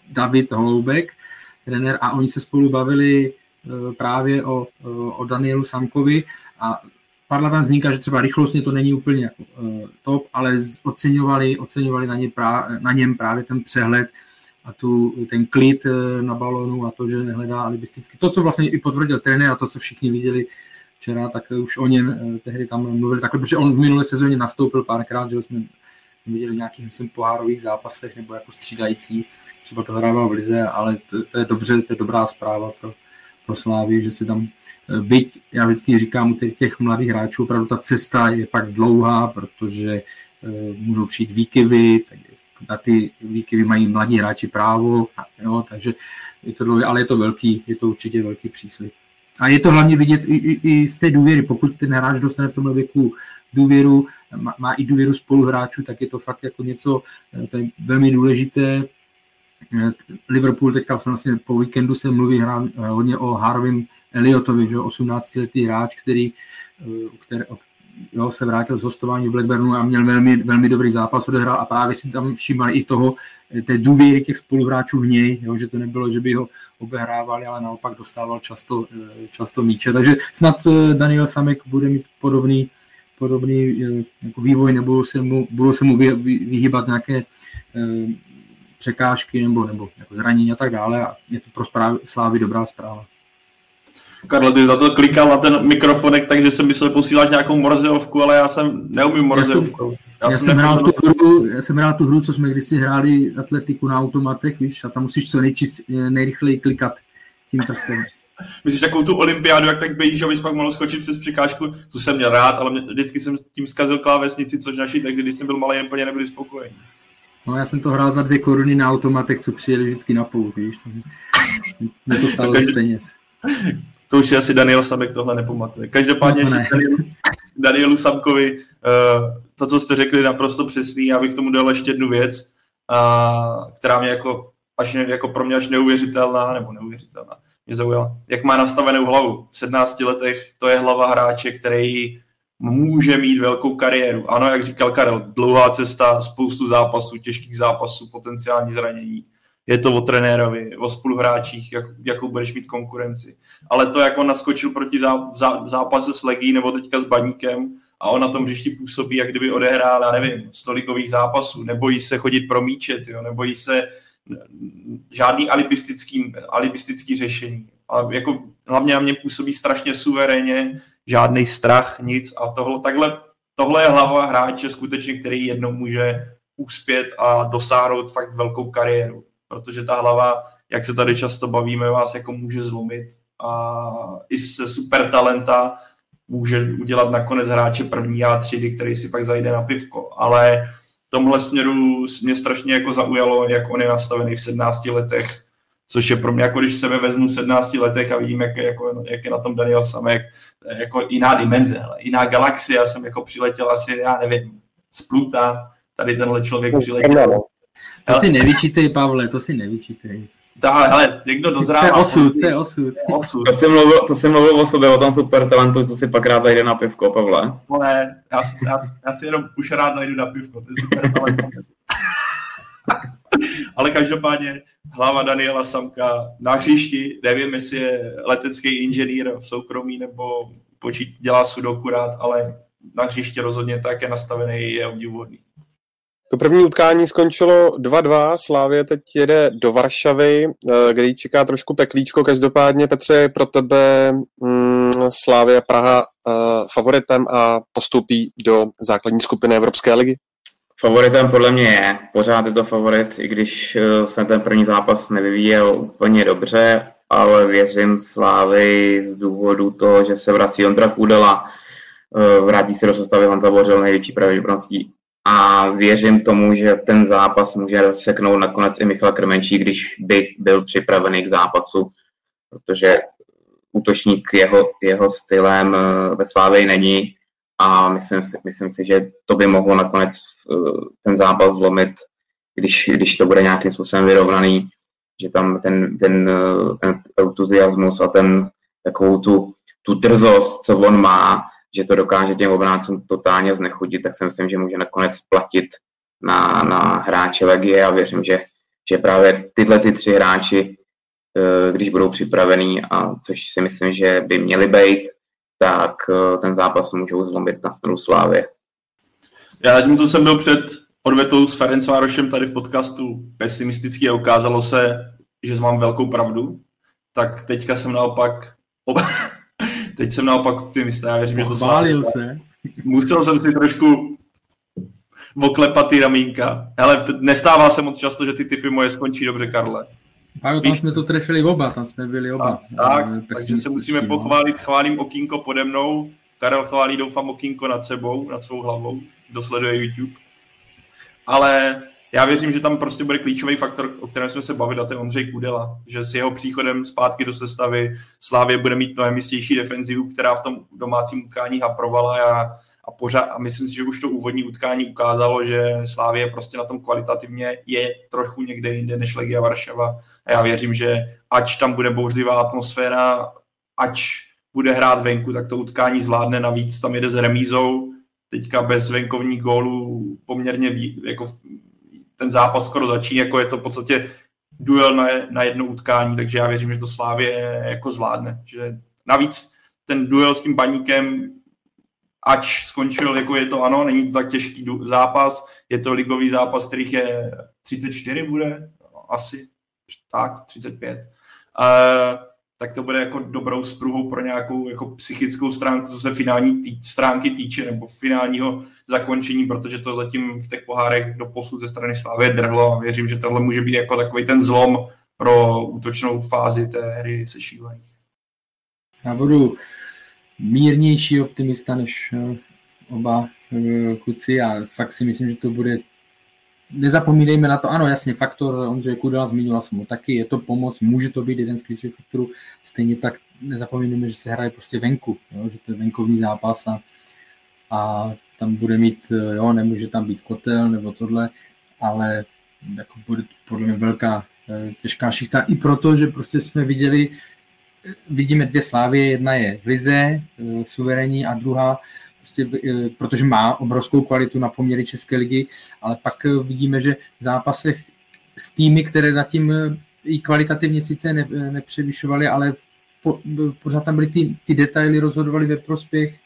David Holoubek, trenér, a oni se spolu bavili právě o, o Danielu Samkovi a padla tam zmínka, že třeba rychlostně to není úplně jako, top, ale oceňovali, oceňovali na, ně prá, na něm právě ten přehled a tu, ten klid eh, na balonu a to, že nehledá alibisticky. To, co vlastně i potvrdil trenér a to, co všichni viděli včera, tak už o něm eh, tehdy tam mluvili takhle, protože on v minulé sezóně nastoupil párkrát, že jsme viděli v nějakých, myslím, pohárových zápasech nebo jako střídající, třeba to hrával v Lize, ale to, to je dobře, to je dobrá zpráva pro, pro Slávy, že si tam eh, byť, já vždycky říkám u těch, těch mladých hráčů, opravdu ta cesta je pak dlouhá, protože uh, můžou přijít výkyvy, tak na ty výkyvy mají mladí hráči právo, jo, takže je to dlouhé, ale je to velký, je to určitě velký příslip. A je to hlavně vidět i, i, i z té důvěry. Pokud ten hráč dostane v tomhle věku důvěru, má, má i důvěru spoluhráčů, tak je to fakt jako něco, eh, to je velmi důležité. Eh, Liverpool teďka vlastně po víkendu se mluví hrá, eh, hodně o Harvim Elliotovi, že 18-letý hráč, který, který, jo, se vrátil z hostování v Blackburnu a měl velmi, velmi dobrý zápas, odehrál a právě si tam všímali i toho, té důvěry těch spoluhráčů v něj, jo, že to nebylo, že by ho obehrávali, ale naopak dostával často, často míče. Takže snad Daniel Samek bude mít podobný, podobný jako vývoj, nebo se mu, budou se mu vyhýbat nějaké překážky nebo, nebo jako zranění a tak dále a je to pro Slávy dobrá zpráva. Karlo, ty za to klikal na ten mikrofonek, takže jsem myslel, že posíláš nějakou morzeovku, ale já jsem neumím morzeovku. Já, já, jsem, já, jsem hrál tu hru, já jsem hrál tu hru, co jsme kdysi hráli atletiku na automatech, víš, a tam musíš co nejčist, nejrychleji klikat tím prstem. Myslíš takovou tu olympiádu, jak tak běžíš, abys pak mohl skočit přes překážku, tu jsem měl rád, ale mě, vždycky jsem tím zkazil klávesnici, což naši, tak když jsem byl malý, úplně nebyli spokojení. No já jsem to hrál za dvě koruny na automatech, co přijeli vždycky na půl, víš. Mě to stalo z peněz. To už si asi Daniel Samek tohle nepamatuje. Každopádně no, ne. Danielu, Danielu Samkovi, uh, to, co jste řekli, naprosto přesný. Já bych tomu dal ještě jednu věc, uh, která mě jako, až jako pro mě až neuvěřitelná, nebo neuvěřitelná, mě zaujala. Jak má nastavenou hlavu. V 17 letech to je hlava hráče, který může mít velkou kariéru. Ano, jak říkal Karel, dlouhá cesta, spoustu zápasů, těžkých zápasů, potenciální zranění je to o trenérovi, o spoluhráčích, jak, jakou budeš mít konkurenci. Ale to, jak on naskočil proti zá, zá, zápase s Legí nebo teďka s Baníkem a on na tom hřišti působí, jak kdyby odehrál, já nevím, stolikových zápasů, nebojí se chodit pro míče, tyjo, nebojí se žádný alibistický, alibistický řešení. A jako hlavně na mě působí strašně suverénně, žádný strach, nic. A tohle, takhle, tohle je hlava hráče skutečně, který jednou může uspět a dosáhnout fakt velkou kariéru. Protože ta hlava, jak se tady často bavíme, vás jako může zlomit. A i se super talenta může udělat nakonec hráče první a třídy, který si pak zajde na pivko, ale tomhle směru mě strašně jako zaujalo, jak on je nastavený v 17 letech, což je pro mě, jako když sebe vezmu v 17 letech a vidím, jak, jako, jak je na tom Daniel Samek, jako jiná dimenze, hele, jiná galaxie, já jsem jako přiletěl asi, já nevím, z Pluta, tady tenhle člověk přiletěl to si nevyčítej, Pavle, to si nevyčítej. Tak, hele, někdo dozrává. To je osud, to je osud. osud. To, jsem mluvil, to jsem mluvil o sobě, o tom super talentu, co si pak rád zajde na pivko, Pavle. Ale já, já, já, si jenom už rád zajdu na pivko, to je super talent. Ale každopádně hlava Daniela Samka na hřišti, nevím, jestli je letecký inženýr v soukromí nebo počít, dělá sudoku rád, ale na hřiště rozhodně tak je nastavený, je obdivuhodný. To první utkání skončilo 2-2, Slávě teď jede do Varšavy, eh, kde jí čeká trošku peklíčko. Každopádně, Petře, pro tebe mm, Slávě Praha uh, favoritem a postupí do základní skupiny Evropské ligy? Favoritem podle mě je, pořád je to favorit, i když eh, se ten první zápas nevyvíjel úplně dobře, ale věřím Slávy z důvodu toho, že se vrací Ondra Kudela, vrátí se do sestavy Honza Bořil, největší pravděpodobností a věřím tomu, že ten zápas může seknout nakonec i Michal Krmenčí, když by byl připravený k zápasu, protože útočník jeho, jeho stylem eh, ve Slávě není. A myslím si, myslím si, že to by mohlo nakonec eh, ten zápas zlomit, když, když to bude nějakým způsobem vyrovnaný, že tam ten, ten, eh, ten entuziasmus a ten, takovou tu, tu drzost, co on má, že to dokáže těm obráncům totálně znechutit, tak si myslím, že může nakonec platit na, na hráče Legie a věřím, že, že právě tyhle ty tři hráči, eh, když budou připravení, a což si myslím, že by měli být, tak eh, ten zápas můžou zlomit na stranu Slávy. Já tím, co jsem byl před odvetou s Ferencvárošem tady v podcastu pesimisticky a ukázalo se, že mám velkou pravdu, tak teďka jsem naopak teď jsem naopak optimista, já věřím, že to Chválil se. Musel jsem si trošku oklepat ty ramínka. Ale nestává se moc často, že ty typy moje skončí dobře, Karle. Pájo, tam jsme to trefili oba, tam jsme byli oba. Tak, tak takže se musíme no. pochválit, chválím okýnko pode mnou, Karel chválí, doufám, okýnko nad sebou, nad svou hlavou, dosleduje YouTube. Ale já věřím, že tam prostě bude klíčový faktor, o kterém jsme se bavili, a to je Ondřej Kudela, že s jeho příchodem zpátky do sestavy Slávě bude mít mnohem jistější defenzivu, která v tom domácím utkání haprovala a, a, pořád, a myslím si, že už to úvodní utkání ukázalo, že Slávě prostě na tom kvalitativně je trochu někde jinde než Legia Varšava. A já věřím, že ač tam bude bouřlivá atmosféra, ač bude hrát venku, tak to utkání zvládne, navíc tam jede s remízou, teďka bez venkovních gólů poměrně jako ten zápas skoro začíná, jako je to v podstatě duel na, na jedno utkání, takže já věřím, že to Slávě jako zvládne. Že navíc ten duel s tím baníkem, ač skončil, jako je to ano, není to tak těžký zápas, je to ligový zápas, kterých je 34 bude, asi tak, 35. Uh, tak to bude jako dobrou spruhou pro nějakou jako psychickou stránku, co se finální tý, stránky týče, nebo finálního zakončení, protože to zatím v těch pohárech do posud ze strany Slávy drhlo a věřím, že tohle může být jako takový ten zlom pro útočnou fázi té hry se šílených. Já budu mírnější optimista než eh, oba eh, kluci a fakt si myslím, že to bude nezapomínejme na to, ano, jasně, faktor Ondřej Kudela, zmínila jsem ho taky, je to pomoc, může to být jeden z klíčových faktorů, stejně tak nezapomínejme, že se hraje prostě venku, jo, že to je venkovní zápas a, a tam bude mít, jo, nemůže tam být kotel nebo tohle, ale jako bude podle mě velká eh, těžká šichta. I proto, že prostě jsme viděli, vidíme dvě slávy, jedna je v Lize, eh, suverénní a druhá prostě, eh, protože má obrovskou kvalitu na poměry České ligy, ale pak eh, vidíme, že v zápasech s týmy, které zatím eh, i kvalitativně sice ne, nepřevyšovaly, ale po, pořád tam byly ty, ty detaily, rozhodovaly ve prospěch,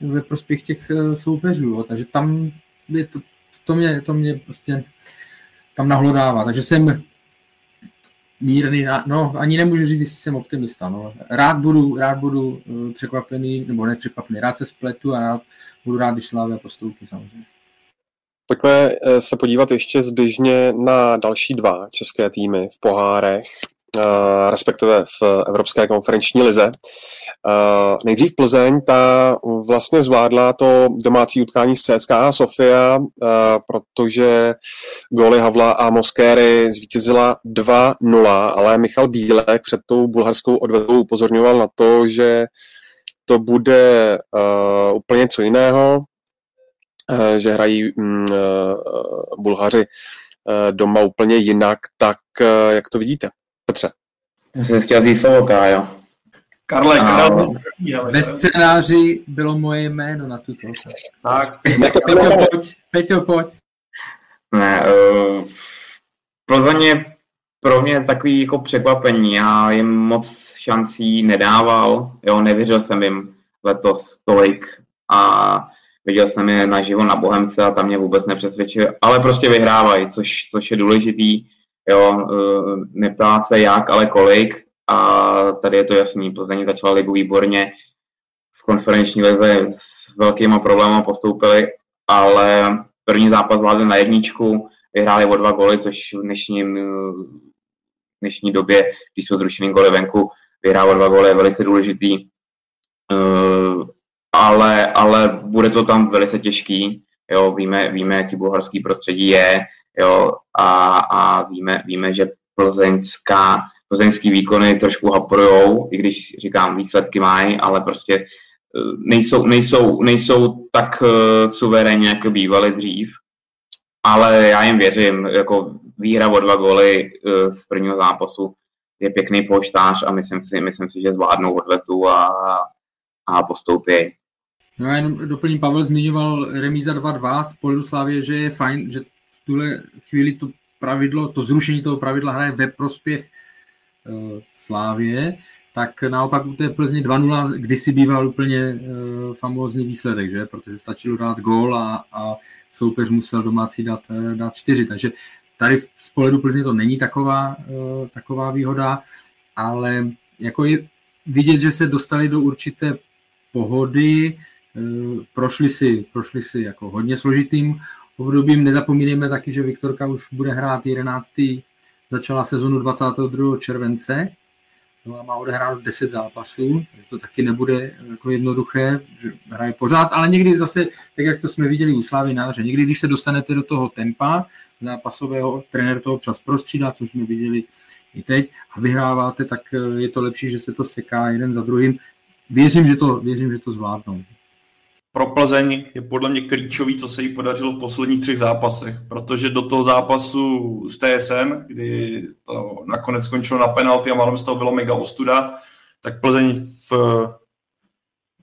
ve prospěch těch soupeřů. Jo. Takže tam je to, to, mě, to mě prostě tam nahlodává. Takže jsem mírný, no ani nemůžu říct, jestli jsem optimista. No. Rád budu, rád budu uh, překvapený, nebo nepřekvapený, rád se spletu a rád, budu rád, když Slávia postoupí samozřejmě. Pojďme eh, se podívat ještě zběžně na další dva české týmy v pohárech. Eh, respektive v Evropské konferenční lize. Eh, nejdřív Plzeň, ta vlastně zvládla to domácí utkání s CSKA Sofia, eh, protože góly Havla a Moskéry zvítězila 2-0, ale Michal Bílek před tou bulharskou odvedou upozorňoval na to, že to bude úplně něco jiného, že hrají uh, Bulhaři doma úplně jinak, tak jak to vidíte? Petře. Já jsem chtěl říct slovo, Kájo. Karle, Karel. Ve scénáři bylo moje jméno na tuto. Tak. Peťo, pojď. Peťo, pojď. Ne, uh, Plzeň je pro mě takový jako překvapení. Já jim moc šancí nedával, jo, nevěřil jsem jim letos tolik a viděl jsem je naživo na Bohemce a tam mě vůbec nepřesvědčil, ale prostě vyhrávají, což, což je důležitý. Jo, e, neptá se jak, ale kolik. A tady je to jasný. Plzeň začala ligu výborně. V konferenční lize s velkýma problémy postoupili, ale první zápas zvládli na jedničku, vyhráli o dva goly, což v dnešním, v dnešní době, když jsou zrušený goly venku, vyhrát o dva goly je velice důležitý. E, ale, ale bude to tam velice těžký. Jo, víme, víme, jaký bulharský prostředí je, jo, a, a víme, víme, že plzeňská, plzeňský výkony trošku haprujou, i když říkám, výsledky mají, ale prostě eh, nejsou, nejsou, nejsou tak uh, suverénně, jako bývaly dřív, ale já jim věřím, jako výhra o dva góly uh, z prvního zápasu je pěkný poštář a myslím si, myslím si, že zvládnou odvetu a, a postoupí. No já jenom doplním, Pavel zmiňoval remíza 2-2 z pohledu Slávě, že je fajn, že v tuhle chvíli to pravidlo, to zrušení toho pravidla hraje ve prospěch uh, Slávě, tak naopak u té Plzně 2-0 kdysi býval úplně uh, famózní výsledek, že? protože stačilo dát gól a, a soupeř musel domácí dát, uh, dát 4, takže tady z pohledu Plzně to není taková, uh, taková výhoda, ale jako je vidět, že se dostali do určité pohody, prošli si, prošli si jako hodně složitým obdobím. Nezapomínejme taky, že Viktorka už bude hrát 11. začala sezonu 22. července, no a má odehráno 10 zápasů, takže to taky nebude jako jednoduché, že hraje pořád, ale někdy zase, tak jak to jsme viděli u Slávy že někdy, když se dostanete do toho tempa zápasového, trenér to občas prostřídá, což jsme viděli i teď, a vyhráváte, tak eh, je to lepší, že se to seká jeden za druhým. Věřím, že to, věřím, že to zvládnou pro Plzeň je podle mě klíčový, co se jí podařilo v posledních třech zápasech, protože do toho zápasu s TSM, kdy to nakonec skončilo na penalty a malem z toho bylo mega ostuda, tak Plzeň v,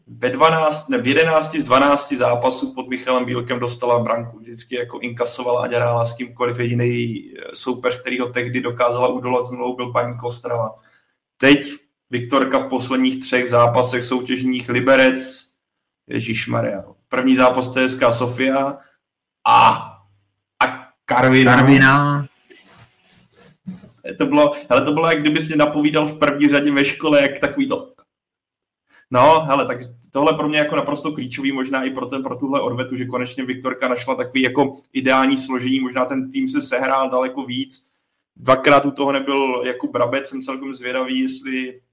ve 12, ne, v 11 z 12 zápasů pod Michalem Bílkem dostala branku. Vždycky jako inkasovala a dělala s kýmkoliv jediný soupeř, který ho tehdy dokázala udolat z nulou, byl paní Kostrava. Teď Viktorka v posledních třech zápasech soutěžních Liberec, Ježíš Maria. První zápas CSK Sofia a, a Karvina. Karvina. To bylo, ale to bylo, jak kdybys mě napovídal v první řadě ve škole, jak takový to. No, hele, tak tohle pro mě jako naprosto klíčový, možná i pro, ten, pro tuhle odvetu, že konečně Viktorka našla takový jako ideální složení, možná ten tým se sehrál daleko víc. Dvakrát u toho nebyl jako Brabec, jsem celkem zvědavý, jestli Eh,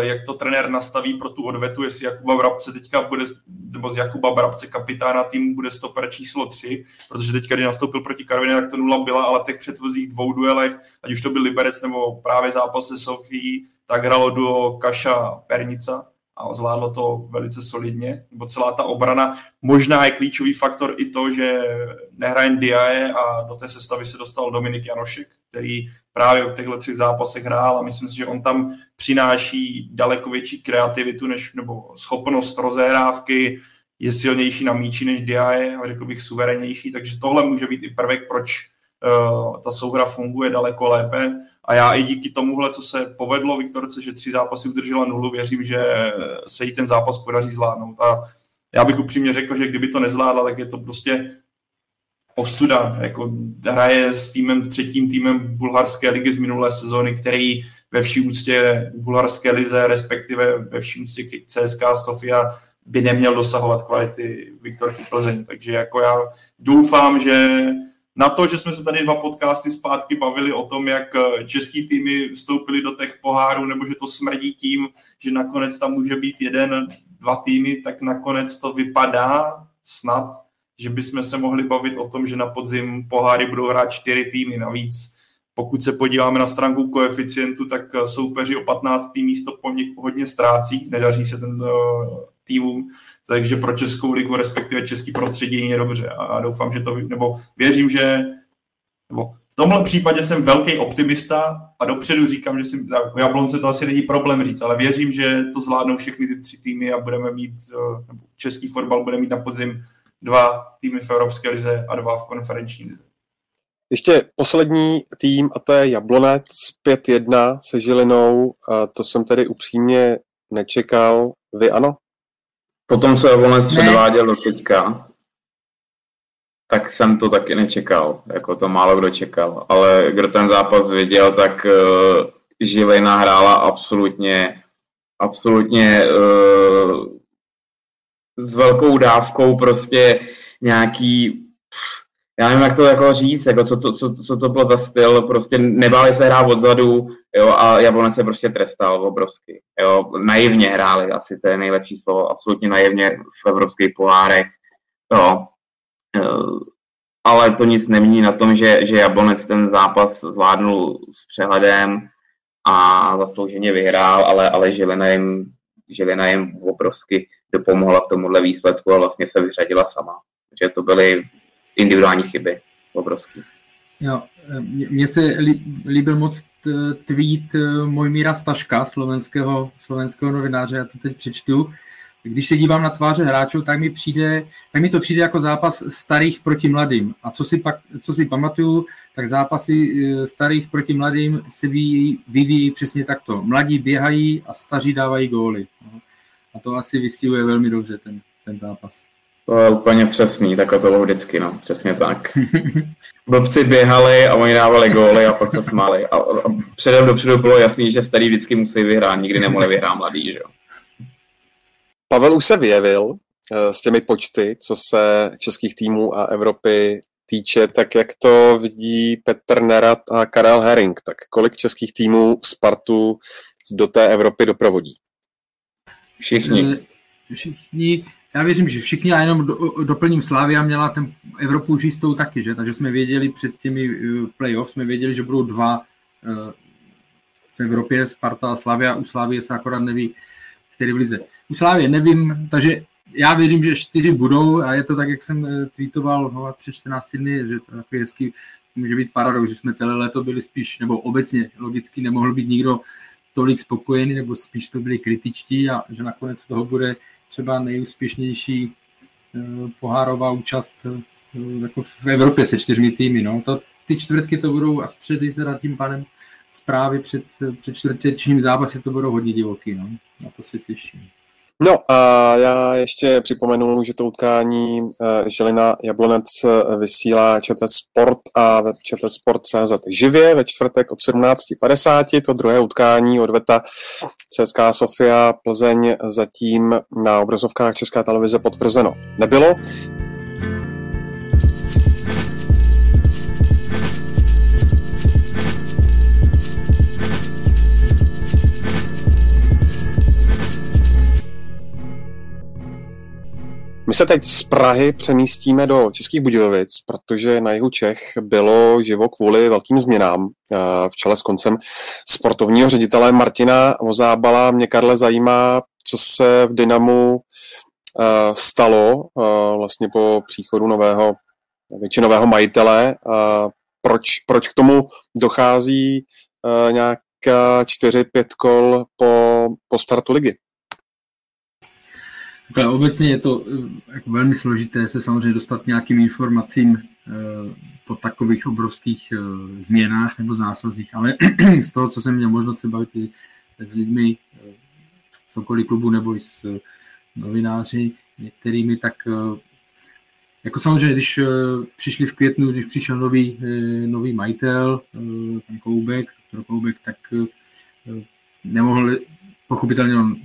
jak to trenér nastaví pro tu odvetu, jestli Jakuba Brabce teďka bude, nebo z Jakuba Brabce kapitána týmu bude stoper číslo 3, protože teďka, když nastoupil proti Karvině, tak to nula byla, ale v těch předchozích dvou duelech, ať už to byl Liberec nebo právě zápas se Sofí, tak hralo do Kaša Pernica, a zvládlo to velice solidně, nebo celá ta obrana. Možná je klíčový faktor i to, že nehraje Diaje a do té sestavy se dostal Dominik Janošek, který právě v těchto třech zápasech hrál a myslím si, že on tam přináší daleko větší kreativitu než, nebo schopnost rozehrávky, je silnější na míči než Diaje a řekl bych suverénnější, takže tohle může být i prvek, proč uh, ta souhra funguje daleko lépe a já i díky tomuhle, co se povedlo Viktorce, že tři zápasy udržela nulu, věřím, že se jí ten zápas podaří zvládnout. A já bych upřímně řekl, že kdyby to nezvládla, tak je to prostě ostuda. Jako hraje s týmem, třetím týmem bulharské ligy z minulé sezóny, který ve vší úctě bulharské lize, respektive ve vší úctě CSK Sofia by neměl dosahovat kvality Viktorky Plzeň. Takže jako já doufám, že na to, že jsme se tady dva podcasty zpátky bavili o tom, jak eh, český týmy vstoupili do těch pohárů, nebo že to smrdí tím, že nakonec tam může být jeden, dva týmy, tak nakonec to vypadá snad, že bychom se mohli bavit o tom, že na podzim poháry budou hrát čtyři týmy navíc. Pokud se podíváme na stránku koeficientu, tak eh, soupeři o 15. místo po hodně ztrácí, nedaří se ten uh, týmům takže pro Českou ligu, respektive český prostředí je dobře. A doufám, že to, nebo věřím, že, nebo v tomhle případě jsem velký optimista a dopředu říkám, že si, u Jablonce to asi není problém říct, ale věřím, že to zvládnou všechny ty tři týmy a budeme mít, eh, nebo český fotbal bude mít na podzim dva týmy v Evropské lize a dva v konferenční lize. Ještě poslední tým, a to je Jablonec 5-1 se Žilinou. A to jsem tedy upřímně nečekal. Vy ano? Po tom, co Jablonec předváděl do teďka, tak jsem to taky nečekal, jako to málo kdo čekal. Ale kdo ten zápas viděl, tak uh, Žilina hrála absolutně, absolutně uh, s velkou dávkou prostě nějaký já nevím, jak to jako říct, jako co, to, co, co to bylo za styl, prostě nebáli se hrát odzadu, jo, a Jablonec se prostě trestal obrovsky, jo, naivně hráli, asi to je nejlepší slovo, absolutně naivně v evropských pohárech, jo, ale to nic nemění na tom, že, že Jablonec ten zápas zvládnul s přehledem a zaslouženě vyhrál, ale, ale Žilina jim, Žilina jim obrovsky dopomohla k tomuhle výsledku a vlastně se vyřadila sama. Takže to byly individuální chyby obrovský. Jo, Mně se líbil moc tweet Mojmíra Staška, slovenského, slovenského novináře, já to teď přečtu. Když se dívám na tváře hráčů, tak mi, přijde, tak mi to přijde jako zápas starých proti mladým. A co si, pak, co si pamatuju, tak zápasy starých proti mladým se vyvíjí, vyvíjí přesně takto. Mladí běhají a staří dávají góly. A to asi vystihuje velmi dobře ten, ten zápas. To je úplně přesný, tak to bylo vždycky, no, přesně tak. Blbci běhali a oni dávali góly a pak se smáli. A, a předem dopředu bylo jasný, že starý vždycky musí vyhrát, nikdy nemohli vyhrát mladý, že jo. Pavel už se vyjevil eh, s těmi počty, co se českých týmů a Evropy týče, tak jak to vidí Petr Nerat a Karel Herring, tak kolik českých týmů Spartu do té Evropy doprovodí? Všichni. Eh, všichni, já věřím, že všichni, a jenom do, doplním Slávia měla ten Evropu už jistou taky, že? takže jsme věděli před těmi eh, playoff, jsme věděli, že budou dva uh, v Evropě, Sparta a Slavia, u Slávie se akorát neví, který v lize. U Slávie nevím, takže já věřím, že čtyři budou a je to tak, jak jsem tweetoval no, před 14 dny, že to takový hezký může být paradox, že jsme celé léto byli spíš, nebo obecně logicky nemohl být nikdo tolik spokojený, nebo spíš to byli kritičtí a že nakonec toho bude třeba nejúspěšnější eh, pohárová účast eh, jako v Evropě se čtyřmi týmy. No. To, ty čtvrtky to budou a středy teda tím pádem zprávy před, před čtvrtečním zápasy to budou hodně divoký. No. Na to se těším. No a já ještě připomenu, že to utkání eh, Žilina Jablonec eh, vysílá ČT Sport a web ČT Sport.cz živě ve čtvrtek od 17.50. To druhé utkání odveta CSK Sofia Plzeň zatím na obrazovkách Česká televize potvrzeno nebylo. My se teď z Prahy přemístíme do Českých Budějovic, protože na jihu Čech bylo živo kvůli velkým změnám eh, v čele s koncem sportovního ředitele Martina Vozábala. Mě, Karle, zajímá, co se v Dynamu eh, stalo eh, vlastně po příchodu nového většinového majitele. Proč, proč k tomu dochází nějaká 4-5 kol po, po startu ligy? Takhle obecně je to eh, jako velmi složité se samozřejmě dostat nějakým informacím eh, po takových obrovských eh, změnách nebo zásazích, ale z toho, co jsem měl možnost se bavit i s lidmi z okolí klubu nebo i s novináři některými, tak jako samozřejmě, když přišli v květnu, když přišel nový, nový majitel, pan Koubek, Koubek, tak nemohl, pochopitelně on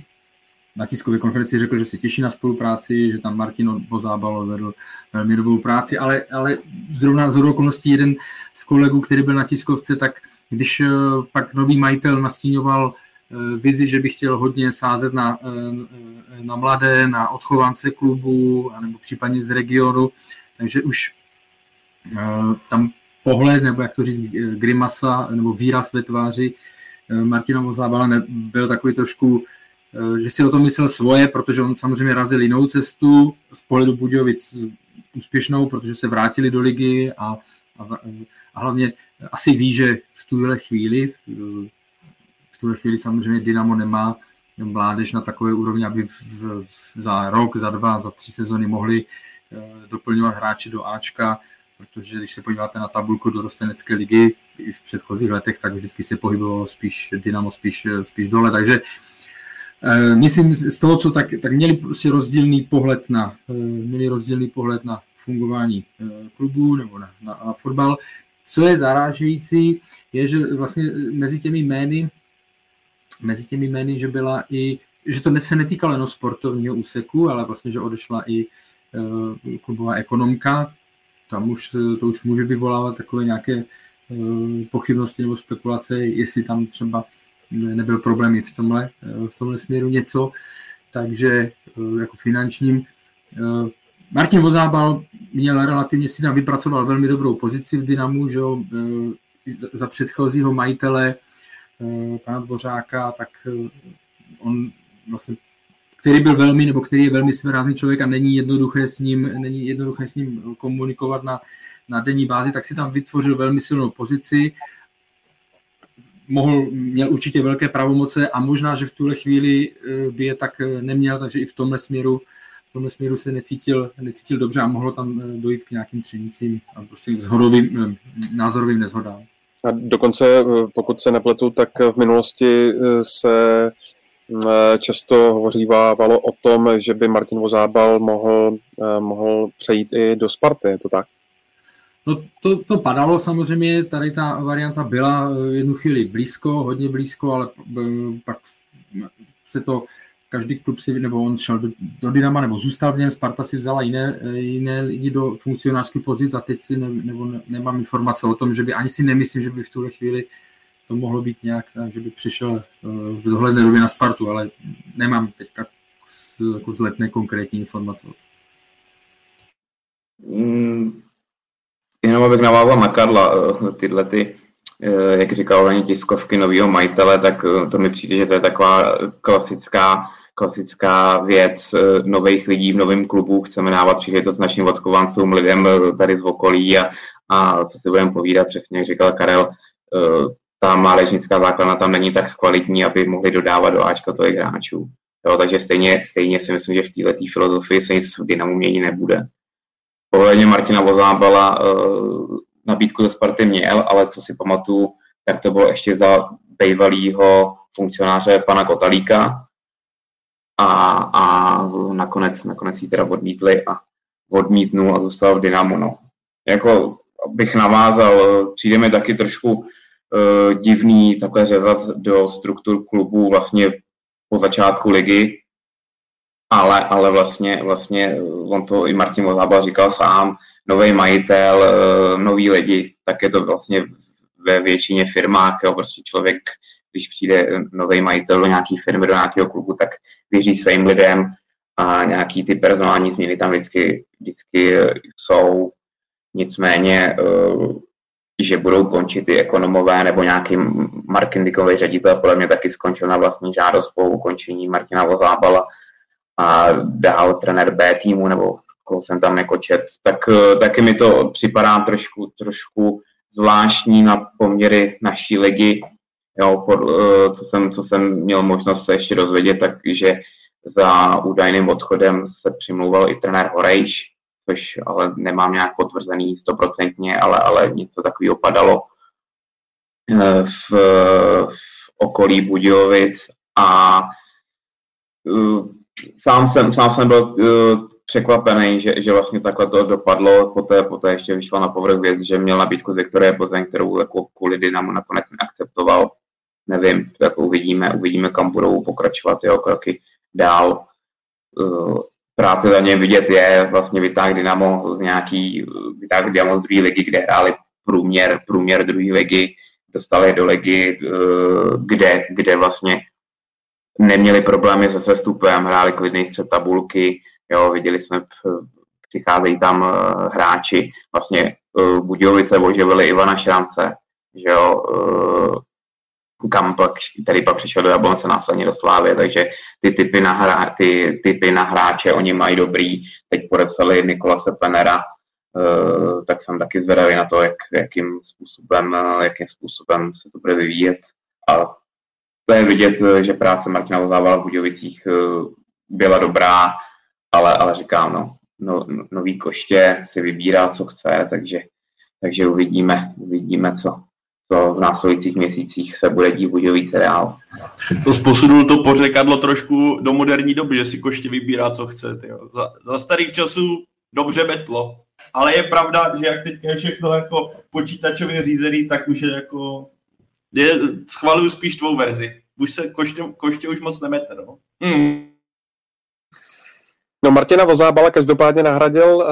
na tiskové konferenci řekl, že se těší na spolupráci, že tam Martin Vozábal vedl velmi dobrou práci, ale, ale zrovna z okolností jeden z kolegů, který byl na tiskovce, tak když eh, pak nový majitel nastíňoval eh, vizi, že by chtěl hodně sázet na, eh, na mladé, na odchovance klubu, nebo případně z regionu, takže už tam pohled, nebo jak to říct, grimasa, nebo výraz ve tváři Martina Vozábala byl takový trošku že si o tom myslel svoje, protože on samozřejmě razil jinou cestu z pohledu Budějovic úspěšnou, protože se vrátili do ligy a, a, a hlavně asi ví, že v tuhle chvíli, v tuhle chvíli samozřejmě Dynamo nemá mládež na takové úrovni, aby v, v, za rok, za dva, za tři sezony mohli doplňovat hráči do Ačka, protože když se podíváte na tabulku do rostenecké ligy i v předchozích letech, tak vždycky se pohybovalo spíš Dynamo spíš, spíš dole, takže uh, Eh, myslím, z toho, co tak, tak měli prostě rozdílný pohled na, eh, měli rozdílný pohled na fungování eh, klubu nebo na, na, na fotbal. Co je zarážející, je, že vlastně mezi těmi jmény, mezi těmi jmény, že byla i, že to se netýkalo jenom sportovního úseku, ale vlastně, že odešla i klubová ekonomka, tam už to už může vyvolávat takové nějaké pochybnosti nebo spekulace, jestli tam třeba nebyl problém i v tomhle, v tomhle směru něco, takže eh, jako finančním. Eh, Martin Vozábal měl relativně si tam vypracoval velmi dobrou pozici v Dynamu, že jo, eh, za předchozího majitele pana Dvořáka, tak on vlastně který byl velmi, nebo který je velmi svérázný člověk a není jednoduché s ním, není jednoduché s ním komunikovat na, na denní bázi, tak si tam vytvořil velmi silnou pozici. Mohl, měl určitě velké pravomoce a možná, že v tuhle chvíli eh, by je tak eh, neměl, takže i v tomhle směru v tomhle směru se necítil, necítil dobře a mohlo tam eh, dojít k nějakým třenicím a prostě zhodovým, názorovým nezhodám. A dokonce, pokud se nepletu, tak v minulosti se často hovořívalo o tom, že by Martin Vozábal mohl, mohl přejít i do Sparty, je to tak? No to, to padalo samozřejmě, tady ta varianta byla jednu chvíli blízko, hodně blízko, ale pak se to každý klub si, nebo on šel do, do Dynama, nebo zůstal v něm, Sparta si vzala jiné, jiné lidi do funkcionářské pozice a teď si ne, nebo ne, nemám informace o tom, že by, ani si nemyslím, že by v tuhle chvíli to mohlo být nějak, že by přišel uh, v dohledné době na Spartu, ale nemám teďka jako zletné konkrétní informace. Jenom abych navázal na Karla, eh, tyhle ty, eh, jak říkal ani tiskovky nového majitele, tak to mi přijde, že to je taková klasická klasická věc nových lidí v novém klubu. Chceme dávat příležitost našim odkovancům, lidem tady z okolí a, a co si budeme povídat, přesně jak říkal Karel, ta mládežnická základna tam není tak kvalitní, aby mohli dodávat do Ačka tolik hráčů. Jo, takže stejně, stejně si myslím, že v této filozofii se nic v Dynamu mění nebude. Pohledně Martina Vozábala uh, nabídku ze Sparty měl, ale co si pamatuju, tak to bylo ještě za bývalého funkcionáře pana Kotalíka a, a nakonec, nakonec ji teda odmítli a odmítnul a zůstal v Dynamu. No. Jako bych navázal, přijde mi taky trošku uh, divný takhle řezat do struktur klubu vlastně po začátku ligy, ale, ale vlastně, vlastně on to i Martin Mozábal říkal sám, nový majitel, uh, noví lidi, tak je to vlastně ve většině firmách, jo, prostě člověk, když přijde nový majitel do nějaké firmy, do nějakého klubu, tak věří svým lidem a nějaký ty personální změny tam vždycky, vždycky jsou. Nicméně že budou končit i ekonomové nebo nějaký marketingový ředitel, podle mě taky skončil na vlastní žádost po ukončení Martina Vozábala a dál trenér B týmu, nebo koho jsem tam jako čet, tak taky mi to připadá trošku, trošku zvláštní na poměry naší ligy, jo, pod, co, jsem, co jsem měl možnost se ještě dozvědět, takže za údajným odchodem se přimlouval i trenér Horejš, což ale nemám nějak potvrzený stoprocentně, ale, ale něco takového padalo eh, v, v okolí Budějovic a sám jsem, sám jsem byl uh, překvapený, že, že vlastně takhle to dopadlo, poté, poté ještě vyšla na povrch věc, že měl nabídku z Viktorie Plzeň, kterou jako kvůli Dynamu nakonec neakceptoval. Nevím, tak uvidíme, uvidíme, kam budou pokračovat jeho kroky dál. Uh, práce za ně vidět je, vlastně vytáh Dynamo z nějaký, vytáh Dynamo z druhé ligy, kde hráli průměr, průměr druhé ligy, dostali do ligy, eh, kde, kde vlastně neměli problémy se sestupem, hráli klidný střed tabulky, jo, viděli jsme, přicházejí tam eh, hráči, vlastně eh, Budějovice oživili Ivana Šrance, že jo, kam pak, který pak přišel do Jablonce následně do Slávy, takže ty typy na, hra, ty typy na hráče oni mají dobrý, teď podepsali Nikola Sepenera, uh, tak jsem taky zvedavý na to, jak, jakým, způsobem, jakým způsobem se to bude vyvíjet. A to je vidět, že práce Martina Vozávala v Budějovicích uh, byla dobrá, ale, ale říkám, no, no, nový koště si vybírá, co chce, takže, takže uvidíme, uvidíme, co, co v následujících měsících se bude dít více dál. To posunul to pořekadlo trošku do moderní doby, že si koště vybírá, co chce. Tyjo. Za, za starých časů dobře betlo. Ale je pravda, že jak teďka je všechno jako počítačově řízený, tak už je jako... Je, schvaluju spíš tvou verzi. Už se koště, koště už moc nemete, no. Hmm. No Martina Vozábala každopádně nahradil uh,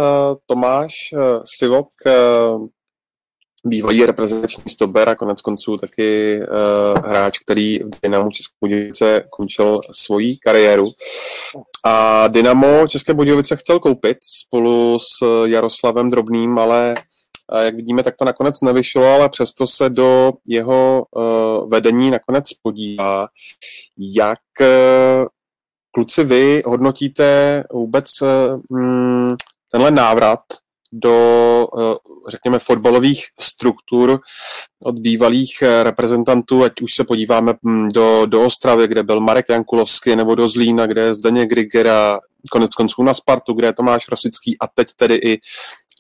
Tomáš uh, Sivok, uh, bývalý reprezentační stoper a konec konců taky uh, hráč, který v Dynamu České Budějovice končil svoji kariéru. A Dynamo České Budějovice chtěl koupit spolu s Jaroslavem Drobným, ale uh, jak vidíme, tak to nakonec nevyšlo, ale přesto se do jeho uh, vedení nakonec podívá, jak uh, kluci, vy hodnotíte vůbec mm, tenhle návrat do, eh, řekněme, fotbalových struktur od bývalých eh, reprezentantů, ať už se podíváme hm, do, do Ostravy, kde byl Marek Jankulovský, nebo do Zlína, kde je Zdeněk Grigera, konec konců na Spartu, kde je Tomáš Rosický a teď tedy i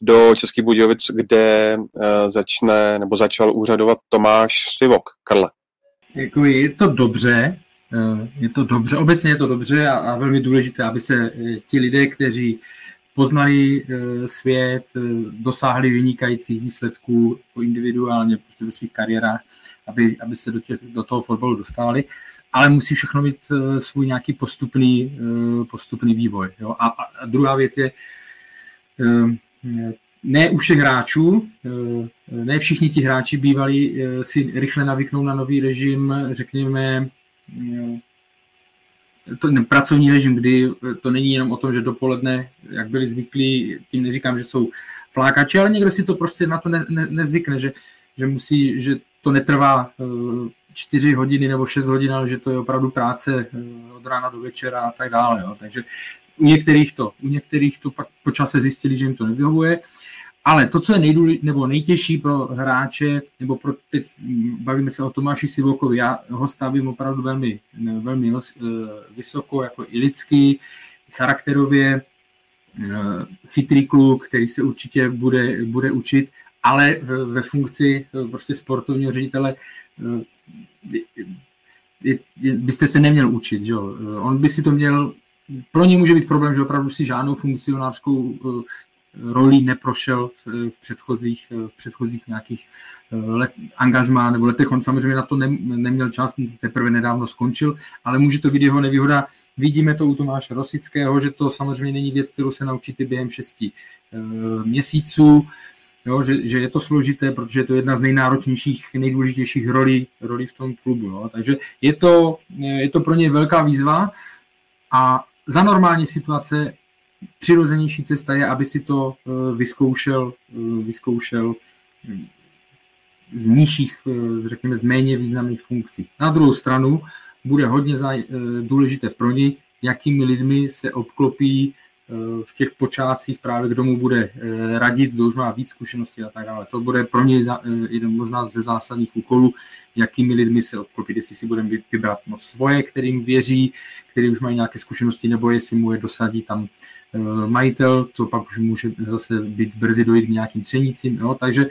do Českých Budějovic, kde uh, začne nebo začal úřadovat Tomáš Sivok. Karle. Jako je to dobře, je to dobře, obecně je to dobře a, a velmi důležité, aby se ti lidé, kteří poznali eh, svět, eh, dosáhli vynikajících výsledků individuálně prostě ve svých kariérách, aby, aby se do, těch, do toho fotbalu dostávali, ale musí všechno mít eh, svůj nějaký postupný, postupný vývoj. Jo? A, a druhá věc je, ne u všech hráčů, ne všichni ti hráči bývali si rychle navyknou na nový režim, řekněme, to, ne, pracovní režim, kdy to není jenom o tom, že dopoledne, jak byli zvyklí, tím neříkám, že jsou flákači, ale někdo si to prostě na to ne, ne, nezvykne, že, že musí, že to netrvá čtyři hodiny nebo šest hodin, ale že to je opravdu práce od rána do večera a tak dále. Jo. Takže u některých to, u některých to pak po čase zjistili, že jim to nevyhovuje. Ale to, co je nejdůle, nebo nejtěžší pro hráče, nebo pro teď bavíme se o Tomáši Sivokovi, já ho stavím opravdu velmi, velmi eh, vysoko, jako i lidský, charakterově, eh, chytrý kluk, který se určitě bude, bude učit, ale ve funkci eh, prostě sportovního ředitele byste se neměl učit. Že? On by si to měl pro ně může být problém, že opravdu si žádnou funkcionářskou rolí neprošel v předchozích, v předchozích nějakých eh, let, angažmá nebo letech. On samozřejmě na to ne, neměl čas, teprve nedávno skončil, ale může to být jeho nevýhoda. Vidíme to u Tomáše Rosického, že to samozřejmě není věc, kterou se naučíte během šesti eh, měsíců. Jo, že, že je to složité, protože je to jedna z nejnáročnějších, nejdůležitějších rolí, rolí v tom klubu. Jo. Takže je to, je to pro ně velká výzva a za normální situace přirozenější cesta je, aby si to eh, vyzkoušel, eh, vyzkoušel hm, z nižších, eh, řekněme, z méně významných funkcí. Na druhou stranu bude hodně důležité pro ně, jakými lidmi se obklopí v těch počátcích právě kdo mu bude radit, kdo už má víc zkušeností a tak dále. To bude pro něj jeden možná ze zásadních úkolů, jakými lidmi se obklopit, jestli si budeme vybrat moc svoje, kterým věří, který už mají nějaké zkušenosti, nebo jestli mu je dosadí tam Eh, majitel, to pak už může zase být brzy dojít k nějakým třenicím, jo? takže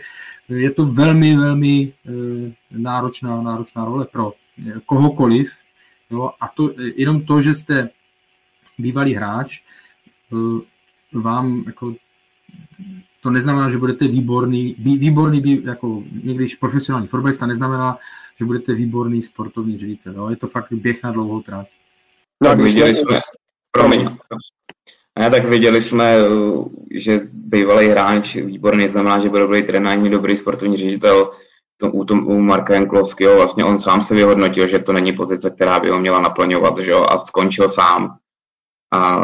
je to velmi, velmi eh, náročná, náročná role pro eh, kohokoliv. Jo? A to, jenom to, že jste bývalý hráč, vám jako to neznamená, že budete výborný, výborný jako někdy profesionální fotbalista neznamená, že budete výborný sportovní ředitel. Jo? Je to fakt běh na dlouhou trať. No, tak viděli jsme, promiň, a tak viděli jsme, že bývalý hráč výborný znamená, že byl dobrý trenér, dobrý sportovní ředitel. To, u, tom, u Marka Janklovského vlastně on sám se vyhodnotil, že to není pozice, která by ho měla naplňovat, že jo, a skončil sám. A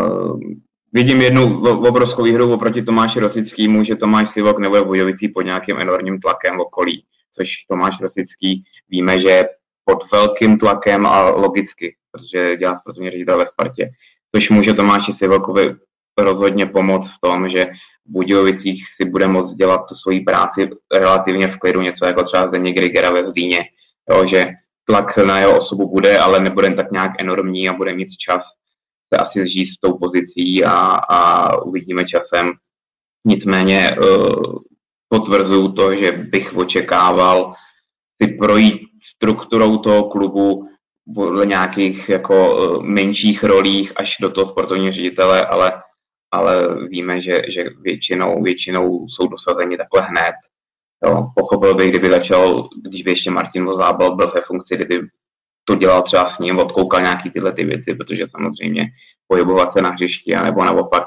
vidím jednu obrovskou výhru oproti Tomáši Rosickému, že Tomáš Sivok nebude Bujovicí pod nějakým enormním tlakem v okolí, což Tomáš Rosický víme, že je pod velkým tlakem a logicky, protože dělá sportovní ředitel ve Spartě. Což může Tomáši Sivokovi rozhodně pomoct v tom, že v Budějovicích si bude moct dělat tu svoji práci relativně v klidu, něco jako třeba Zdeněk Grigera ve Zlíně, jo, že tlak na jeho osobu bude, ale nebude tak nějak enormní a bude mít čas se asi zžít s tou pozicí a, a uvidíme časem. Nicméně uh, potvrzuju to, že bych očekával si projít strukturou toho klubu podle nějakých jako eh, menších rolích až do toho sportovního ředitele, ale, ale víme, že, že většinou, většinou jsou dosazeni takhle hned. Jo, pochopil bych, kdyby začal, když by ještě Martin Vozábal byl ve funkci, kdyby to dělal třeba s ním, odkoukal nějaký tyhle ty věci, protože samozřejmě pohybovat se na hřišti, nebo naopak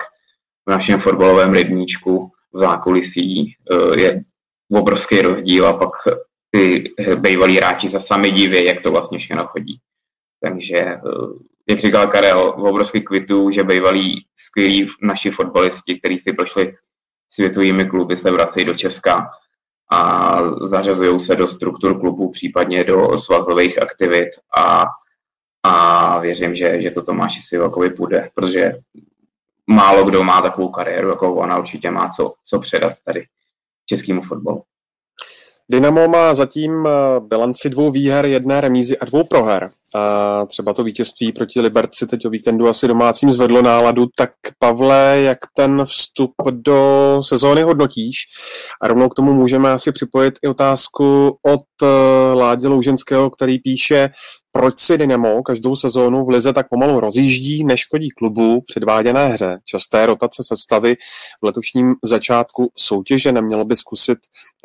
v našem fotbalovém rybníčku v zákulisí eh, je obrovský rozdíl a pak ty bývalí hráči se sami diví, jak to vlastně všechno chodí. Takže, eh, jak říkal Karel, obrovský kvitu, že bývalí skvělí naši fotbalisti, kteří si prošli světovými kluby, se vracejí do Česka a zařazují se do struktur klubů, případně do svazových aktivit a, a věřím, že, že to Tomáši Sivakovi půjde, protože málo kdo má takovou kariéru, jako ona určitě má co, co předat tady českému fotbalu. Dynamo má zatím eh, bilanci dvou výher, jedné remízy a dvou proher. A třeba to vítězství proti Liberci teď o víkendu asi domácím zvedlo náladu. Tak Pavle, jak ten vstup do sezóny hodnotíš? A rovnou k tomu můžeme asi připojit i otázku od eh, Ládě Louženského, který píše, proč si Dynamo každou sezónu v Lize tak pomalu rozjíždí, neškodí klubu předváděné hře. Časté rotace sestavy v letošním začátku soutěže nemělo by zkusit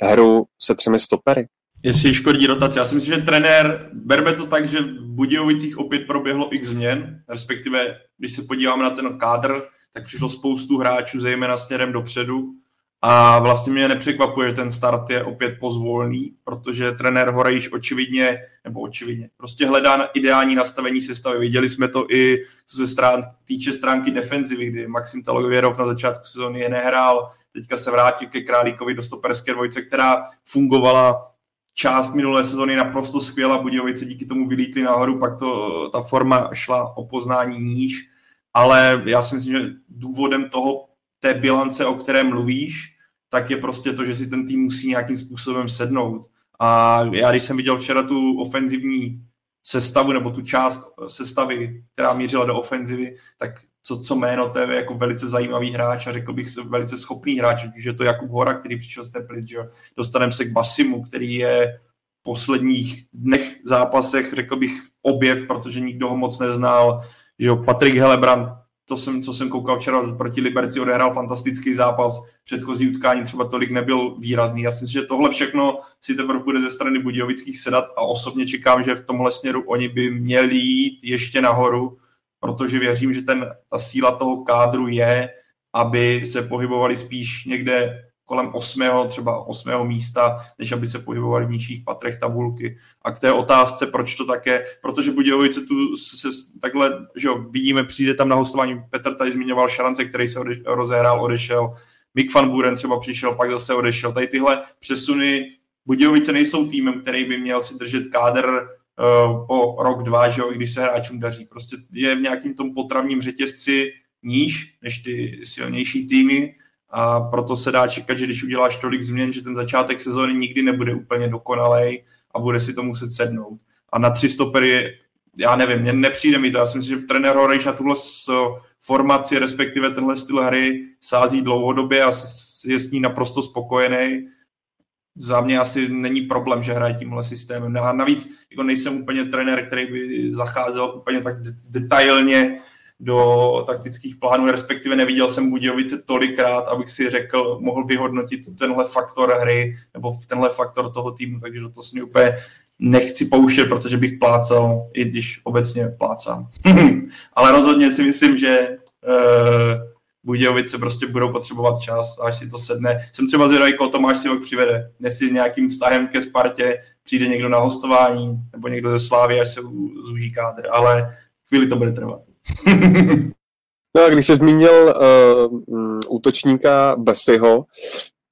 hru se třemi stopery. Jestli škodí rotace. Já si myslím, že trenér, berme to tak, že v Budějovicích opět proběhlo x změn, respektive když se podíváme na ten kádr, tak přišlo spoustu hráčů, zejména směrem dopředu. A vlastně mě nepřekvapuje, že ten start je opět pozvolný, protože trenér Horejš očividně, nebo očividně, prostě hledá na ideální nastavení sestavy. Viděli jsme to i co se strán, týče stránky defenzivy, kdy Maxim Talověrov na začátku sezóny je nehrál, teďka se vrátil ke Králíkovi do stoperské dvojce, která fungovala část minulé sezóny naprosto skvělá, Budějovice díky tomu vylítli nahoru, pak to, ta forma šla o poznání níž, ale já si myslím, že důvodem toho té bilance, o které mluvíš, tak je prostě to, že si ten tým musí nějakým způsobem sednout. A já, když jsem viděl včera tu ofenzivní sestavu, nebo tu část sestavy, která mířila do ofenzivy, tak co, co jméno, to je jako velice zajímavý hráč a řekl bych velice schopný hráč, že je to Jakub Hora, který přišel z Teplic, že dostaneme se k Basimu, který je v posledních dnech zápasech, řekl bych, objev, protože nikdo ho moc neznal, že jo, Patrik Helebrand, to jsem, co jsem koukal včera proti Liberci, odehrál fantastický zápas, předchozí utkání třeba tolik nebyl výrazný. Já si myslím, že tohle všechno si teprve bude ze strany Budějovických sedat a osobně čekám, že v tomhle směru oni by měli jít ještě nahoru, protože věřím, že ten, ta síla toho kádru je, aby se pohybovali spíš někde kolem 8. třeba 8. místa, než aby se pohybovali v nižších patrech tabulky. A k té otázce, proč to také, protože Budějovice tu se, takhle, že jo, vidíme, přijde tam na hostování, Petr tady zmiňoval Šarance, který se ode, rozehrál, odešel, Mick van Buren třeba přišel, pak zase odešel. Tady tyhle přesuny Budějovice nejsou týmem, který by měl si držet kádr uh, po rok, dva, že jo, i když se hráčům daří. Prostě je v nějakým tom potravním řetězci níž než ty silnější týmy a proto se dá čekat, že když uděláš tolik změn, že ten začátek sezóny nikdy nebude úplně dokonalej a bude si to muset sednout. A na tři stopery, já nevím, mně nepřijde mi to. Já si myslím, že trenér Horejš na tuhle formaci, respektive tenhle styl hry sází dlouhodobě a je s ní naprosto spokojený. Za mě asi není problém, že hraje tímhle systémem. A navíc jako nejsem úplně trenér, který by zacházel úplně tak detailně do taktických plánů, respektive neviděl jsem Budějovice tolikrát, abych si řekl, mohl vyhodnotit tenhle faktor hry nebo tenhle faktor toho týmu, takže do toho si úplně nechci pouštět, protože bych plácal, i když obecně plácám. Ale rozhodně si myslím, že uh, Budějovice prostě budou potřebovat čas, až si to sedne. Jsem třeba zvědavý, koho Tomáš si přivede. Jestli nějakým vztahem ke Spartě přijde někdo na hostování, nebo někdo ze Slávy, až se zúží kádr, ale chvíli to bude trvat. no a když jsi zmínil uh, útočníka Besiho,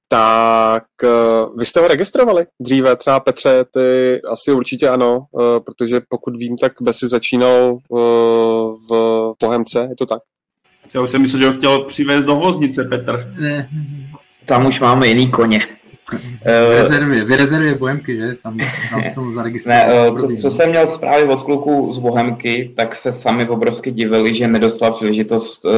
tak uh, vy jste ho registrovali dříve, třeba Petře, ty asi určitě ano, uh, protože pokud vím, tak Besi začínal uh, v Pohemce, je to tak? Já už jsem myslel, že ho chtěl přivést do voznice, Petr. Tam už máme jiný koně. V rezervě, v rezervě Bohemky, že? Tam, tam jsem zaregistroval. Ne, eh, co, co, jsem měl zprávy od kluků z Bohemky, tak se sami obrovsky divili, že nedostal příležitost, eh,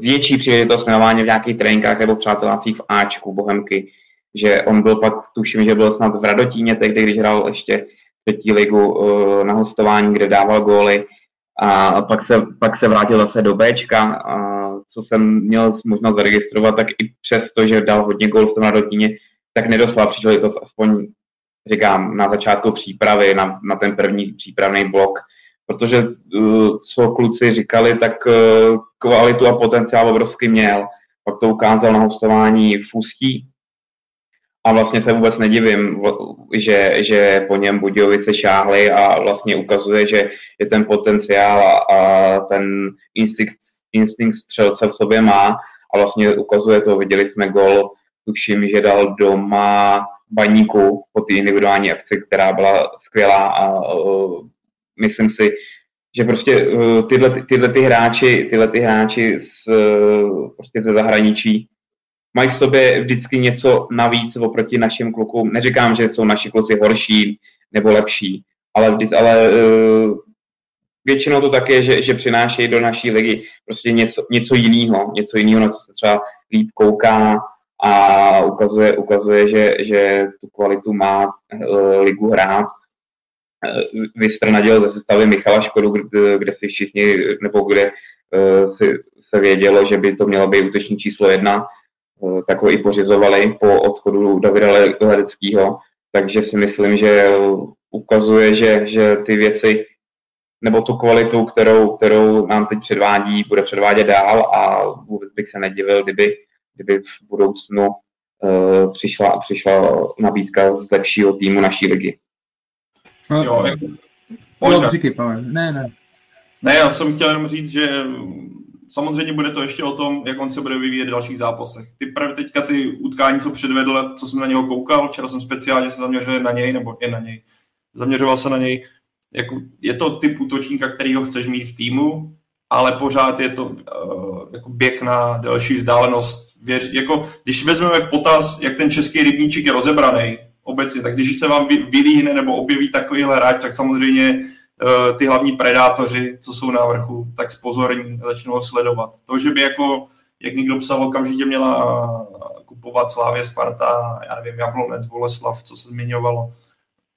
větší příležitost jmenování v nějakých tréninkách nebo v přátelácích v Ačku Bohemky. Že on byl pak, tuším, že byl snad v Radotíně tehdy, když hrál ještě třetí ligu eh, na hostování, kde dával góly. A pak se, pak se vrátil zase do Bčka, a co jsem měl možnost zaregistrovat, tak i přesto, že dal hodně gól v tom Radotíně, tak nedostal příležitost aspoň, říkám, na začátku přípravy, na, na ten první přípravný blok, protože uh, co kluci říkali, tak uh, kvalitu a potenciál obrovský měl. Pak to ukázal na hostování v Ústí. A vlastně se vůbec nedivím, že, že po něm Budějovice šáhly a vlastně ukazuje, že je ten potenciál a, a ten instinkt, instinkt střelce v sobě má. A vlastně ukazuje to, viděli jsme gol tuším, že dal doma baníku po té individuální akci, která byla skvělá a uh, myslím si, že prostě uh, tyhle, tyhle ty hráči, tyhle ty hráči z, uh, prostě ze zahraničí mají v sobě vždycky něco navíc oproti našim klukům. Neříkám, že jsou naši kluci horší nebo lepší, ale, ale uh, většinou to tak je, že, že přinášejí do naší ligy prostě něco, něco jiného, něco jiného, na co se třeba líp kouká a ukazuje, ukazuje že, že tu kvalitu má uh, ligu hrát. Uh, Vystrnadil ze sestavy Michala Škodu, kde, kde si všichni, nebo kde uh, si, se vědělo, že by to mělo být útoční číslo jedna, tak ho i pořizovali po odchodu Davida Ledeckého, takže si myslím, že ukazuje, že, že ty věci nebo tu kvalitu, kterou, kterou nám teď předvádí, bude předvádět dál a vůbec bych se nedivil, kdyby, kdyby v budoucnu uh, přišla, přišla nabídka z lepšího týmu naší ligy. No, jo, jako, jo, říkej, Ne, ne. Ne, já jsem chtěl jenom říct, že samozřejmě bude to ještě o tom, jak on se bude vyvíjet v dalších zápasech. Ty právě teďka ty utkání, co předvedl, co jsem na něho koukal, včera jsem speciálně se zaměřil na něj, nebo je na něj, zaměřoval se na něj, jako, je to typ útočníka, který ho chceš mít v týmu, ale pořád je to uh, jako běh na delší vzdálenost. Věř, jako, když vezmeme v potaz, jak ten český rybníček je rozebraný obecně, tak když se vám vylíhne nebo objeví takovýhle hráč, tak samozřejmě uh, ty hlavní predátoři, co jsou na vrchu, tak spozorní začnou ho sledovat. To, že by jako, jak někdo psal, okamžitě měla kupovat Slávě Sparta, já nevím, Jablonec, Boleslav, co se zmiňovalo,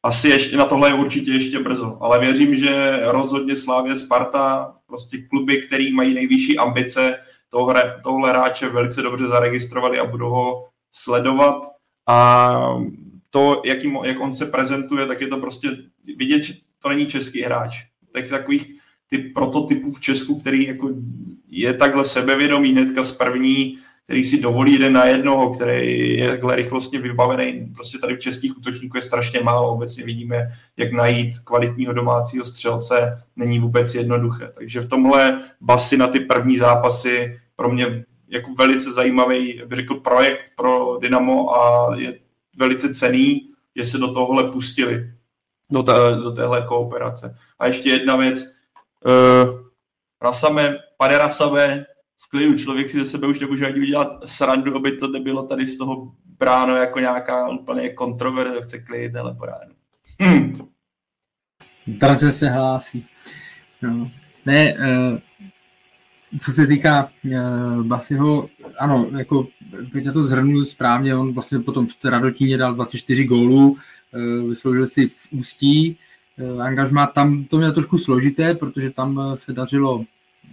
asi ještě na tohle je určitě ještě brzo, ale věřím, že rozhodně Slávě Sparta, prostě kluby, který mají nejvyšší ambice, tohle, tohle hráče velice dobře zaregistrovali a budou ho sledovat a to, jaký, jak on se prezentuje, tak je to prostě vidět, že to není český hráč. Tak takových ty prototypů v Česku, který jako je takhle sebevědomý hnedka z první který si dovolí jeden na jednoho, který je takhle rychlostně vybavený. Prostě tady v českých útočníků je strašně málo. Obecně vidíme, jak najít kvalitního domácího střelce není vůbec jednoduché. Takže v tomhle basy na ty první zápasy pro mě jako velice zajímavý, bych řekl, projekt pro Dynamo a je velice cený, že se do tohohle pustili, do, té, do téhle kooperace. A ještě jedna věc, uh, Rasame, Pade Rasame, v klidu. Člověk si ze sebe už nemůže ani udělat srandu, aby to nebylo tady z toho bráno jako nějaká úplně kontroverze, chce klid, ale poránu. Hm. Draze se hlásí. No. Ne, uh, co se týká uh, Basiho, ano, jako Peťa to zhrnul správně, on vlastně potom v Radotíně dal 24 gólů, uh, vysloužil si v Ústí, uh, angažmá tam to měl trošku složité, protože tam se dařilo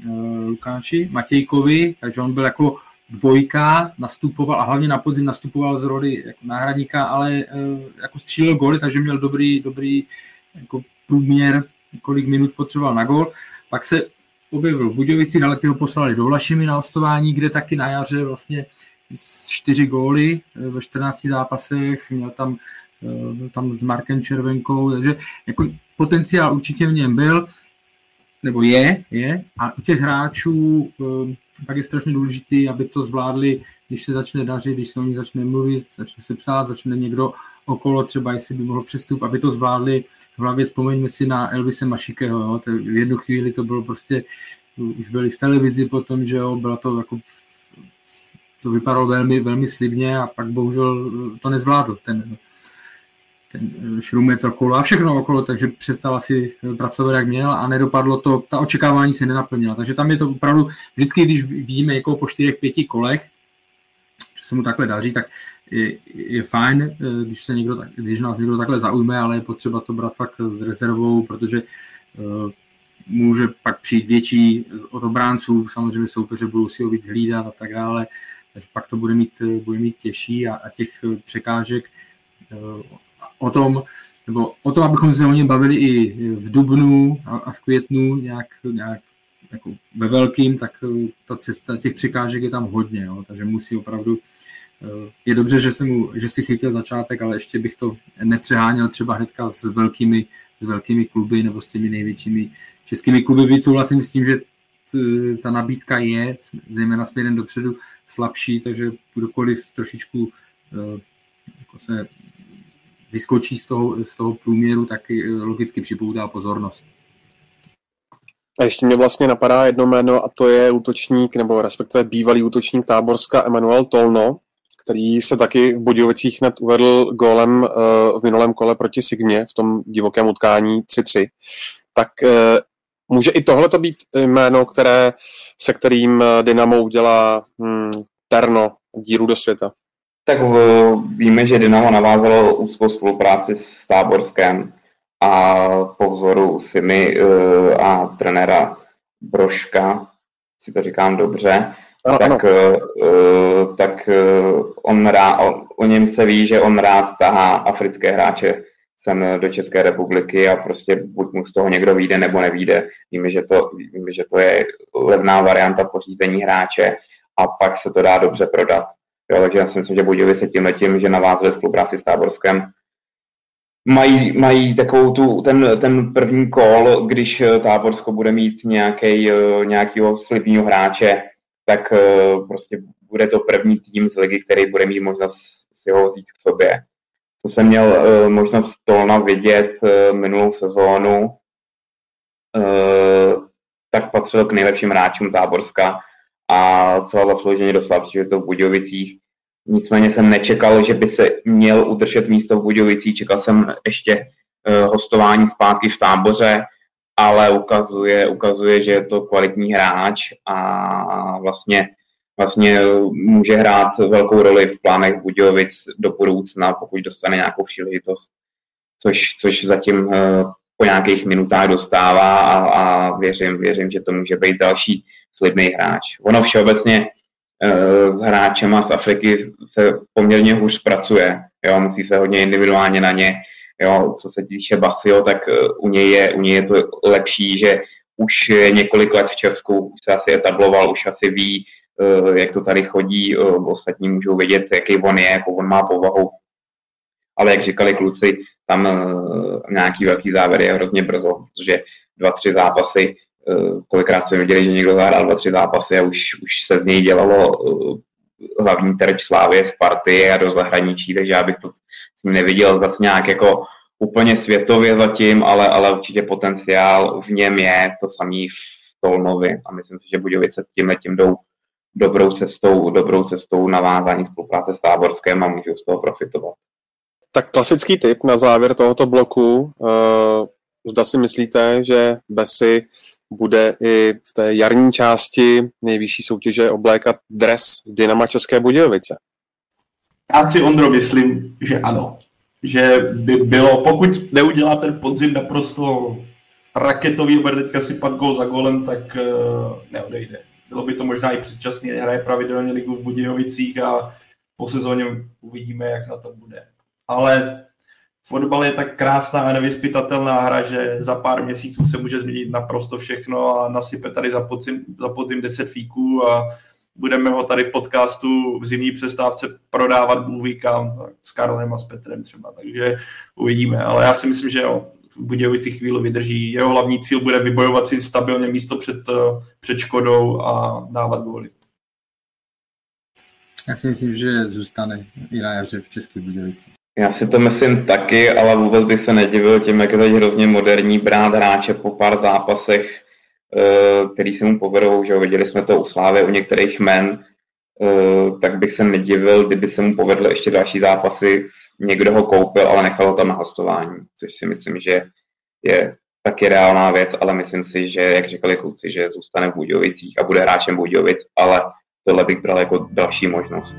Eh, Lukáši Matějkovi, takže on byl jako dvojka, nastupoval a hlavně na podzim nastupoval z roli jako náhradníka, ale eh, jako střílel góly, takže měl dobrý, dobrý jako průměr, kolik minut potřeboval na gól. Pak se objevil v Budějovicích, ale ty ho poslali do Vlašimi na hostování, kde taky na jaře vlastně čtyři góly eh, ve 14 zápasech, měl tam, byl tam s Markem Červenkou, takže jako potenciál určitě v něm byl nebo je, je, a u těch hráčů eh, pak je strašně důležité, aby to zvládli, když se začne dařit, když se o nich začne mluvit, začne se psát, začne někdo okolo, třeba jestli by mohl přestup, aby to zvládli. V hlavě vzpomeňme si na Elvise Mašikeho, jo, v jednu chvíli to bylo prostě, už byli v televizi potom, že jo, byla to jako to vypadalo velmi, velmi slibně a pak bohužel to nezvládl ten, ten šrumec okolo a všechno okolo, takže přestal asi pracovat, jak měl a nedopadlo to, ta očekávání se nenaplnila. Takže tam je to opravdu, vždycky, když vidíme jako po čtyřech, pěti kolech, že se mu takhle daří, tak je, je fajn, eh, když, se někdo, když nás někdo takhle zaujme, ale je potřeba to brát fakt s rezervou, protože uh, může pak přijít větší od obránců, samozřejmě soupeře budou si ho víc hlídat a tak dále, takže pak to bude mít, bude mít těžší a, a těch překážek o tom, nebo o tom, abychom se o něm bavili i v dubnu a, a v květnu nějak, nějak jako ve velkým, tak eh, ta cesta těch překážek je tam hodně, jo, takže musí opravdu eh, je dobře, že, jsem mu, že si chytil začátek, ale ještě bych to nepřeháněl třeba hnedka s velkými, s velkými kluby nebo s těmi největšími českými kluby. Byť souhlasím s tím, že ta nabídka je, zejména směrem dopředu, slabší, takže kdokoliv trošičku eh, jako se vyskočí z toho, z toho průměru, tak logicky připoutá pozornost. A ještě mě vlastně napadá jedno jméno a to je útočník, nebo respektive bývalý útočník Táborska Emanuel Tolno, který se taky v Budějovicích hned uvedl gólem uh, v minulém kole proti Sigmě v tom divokém utkání 3-3. Tak uh, může i tohle to být jméno, které, se kterým Dynamo udělá hmm, terno díru do světa? Tak víme, že Dynamo navázalo úzkou spolupráci s Táborskem a po vzoru Simi a trenéra Broška, si to říkám dobře, ano, tak, ano. Uh, tak uh, on rád, o, o něm se ví, že on rád tahá africké hráče sem do České republiky a prostě buď mu z toho někdo vyjde nebo nevíde. Víme, že to, víme, že to je levná varianta pořízení hráče a pak se to dá dobře prodat. Jo, takže já si myslím, že Budějovice se tím tím, že navázali spolupráci s Táborskem, mají, mají takovou tu, ten, ten první kol, když Táborsko bude mít nějaký, nějakýho slibního hráče, tak eh, prostě bude to první tým z ligy, který bude mít možnost si ho vzít k sobě. Co jsem měl možnost Tolna vidět minulou sezónu, tak patřil k nejlepším hráčům Táborska a celá zaslouženě dostal to v Budějovicích Nicméně jsem nečekal, že by se měl udržet místo v Budějovicích. Čekal jsem ještě hostování zpátky v táboře, ale ukazuje, ukazuje, že je to kvalitní hráč a vlastně, vlastně může hrát velkou roli v plánech Budějovic do budoucna, pokud dostane nějakou příležitost, což, což zatím uh, po nějakých minutách dostává a, a věřím, věřím, že to může být další slibný hráč. Ono všeobecně s hráčema z Afriky se poměrně hůř pracuje. Jo, musí se hodně individuálně na ně. Jo, co se týče Basio, tak eh, u něj, je, u něj je to lepší, že už je několik let v Česku, už se asi etabloval, už asi ví, eh, jak to tady chodí, eh, ostatní můžou vědět, jaký on je, jakou on má povahu. Ale jak říkali kluci, tam nějaký velký závěr je hrozně brzo, protože dva, tři zápasy kolikrát jsme viděli, že někdo zahrál dva, tři zápasy a už, už se z něj dělalo hlavní terč Slávě z party a do zahraničí, takže já bych to ním neviděl zase nějak jako úplně světově zatím, ale, ale určitě potenciál v něm je to samý v Tolnovi a myslím si, že Budějovice tímhle tím jdou dobrou cestou, dobrou cestou navázání spolupráce s Táborském a můžou z toho profitovat. Tak klasický tip na závěr tohoto bloku. Uh, zda si myslíte, že Besy bude i v té jarní části nejvyšší soutěže oblékat dres Dynama České Budějovice? Já si, Ondro, myslím, že ano. Že by bylo, pokud neudělá ten podzim naprosto raketový, bude teďka sypat gol za golem, tak uh, neodejde. Bylo by to možná i předčasně, hraje pravidelně ligu v Budějovicích a po sezóně uvidíme, jak na to bude. Ale fotbal je tak krásná a nevyspytatelná hra, že za pár měsíců se může změnit naprosto všechno a nasype tady za podzim, za podzim 10 fíků a budeme ho tady v podcastu v zimní přestávce prodávat Bůh kam, s Karlem a s Petrem třeba, takže uvidíme, ale já si myslím, že jo, Budějovici chvíli vydrží. Jeho hlavní cíl bude vybojovat si stabilně místo před, před Škodou a dávat góly. Já si myslím, že zůstane i na jaře v Českých Budějovicích. Já si to myslím taky, ale vůbec bych se nedivil tím, jak je teď hrozně moderní brát hráče po pár zápasech, eh, který se mu povedou, že viděli jsme to u Slávy, u některých men, eh, tak bych se nedivil, kdyby se mu povedly ještě další zápasy, někdo ho koupil, ale nechal ho tam na hostování, což si myslím, že je taky reálná věc, ale myslím si, že, jak říkali kluci, že zůstane v Budějovicích a bude hráčem Budějovic, ale tohle bych bral jako další možnost.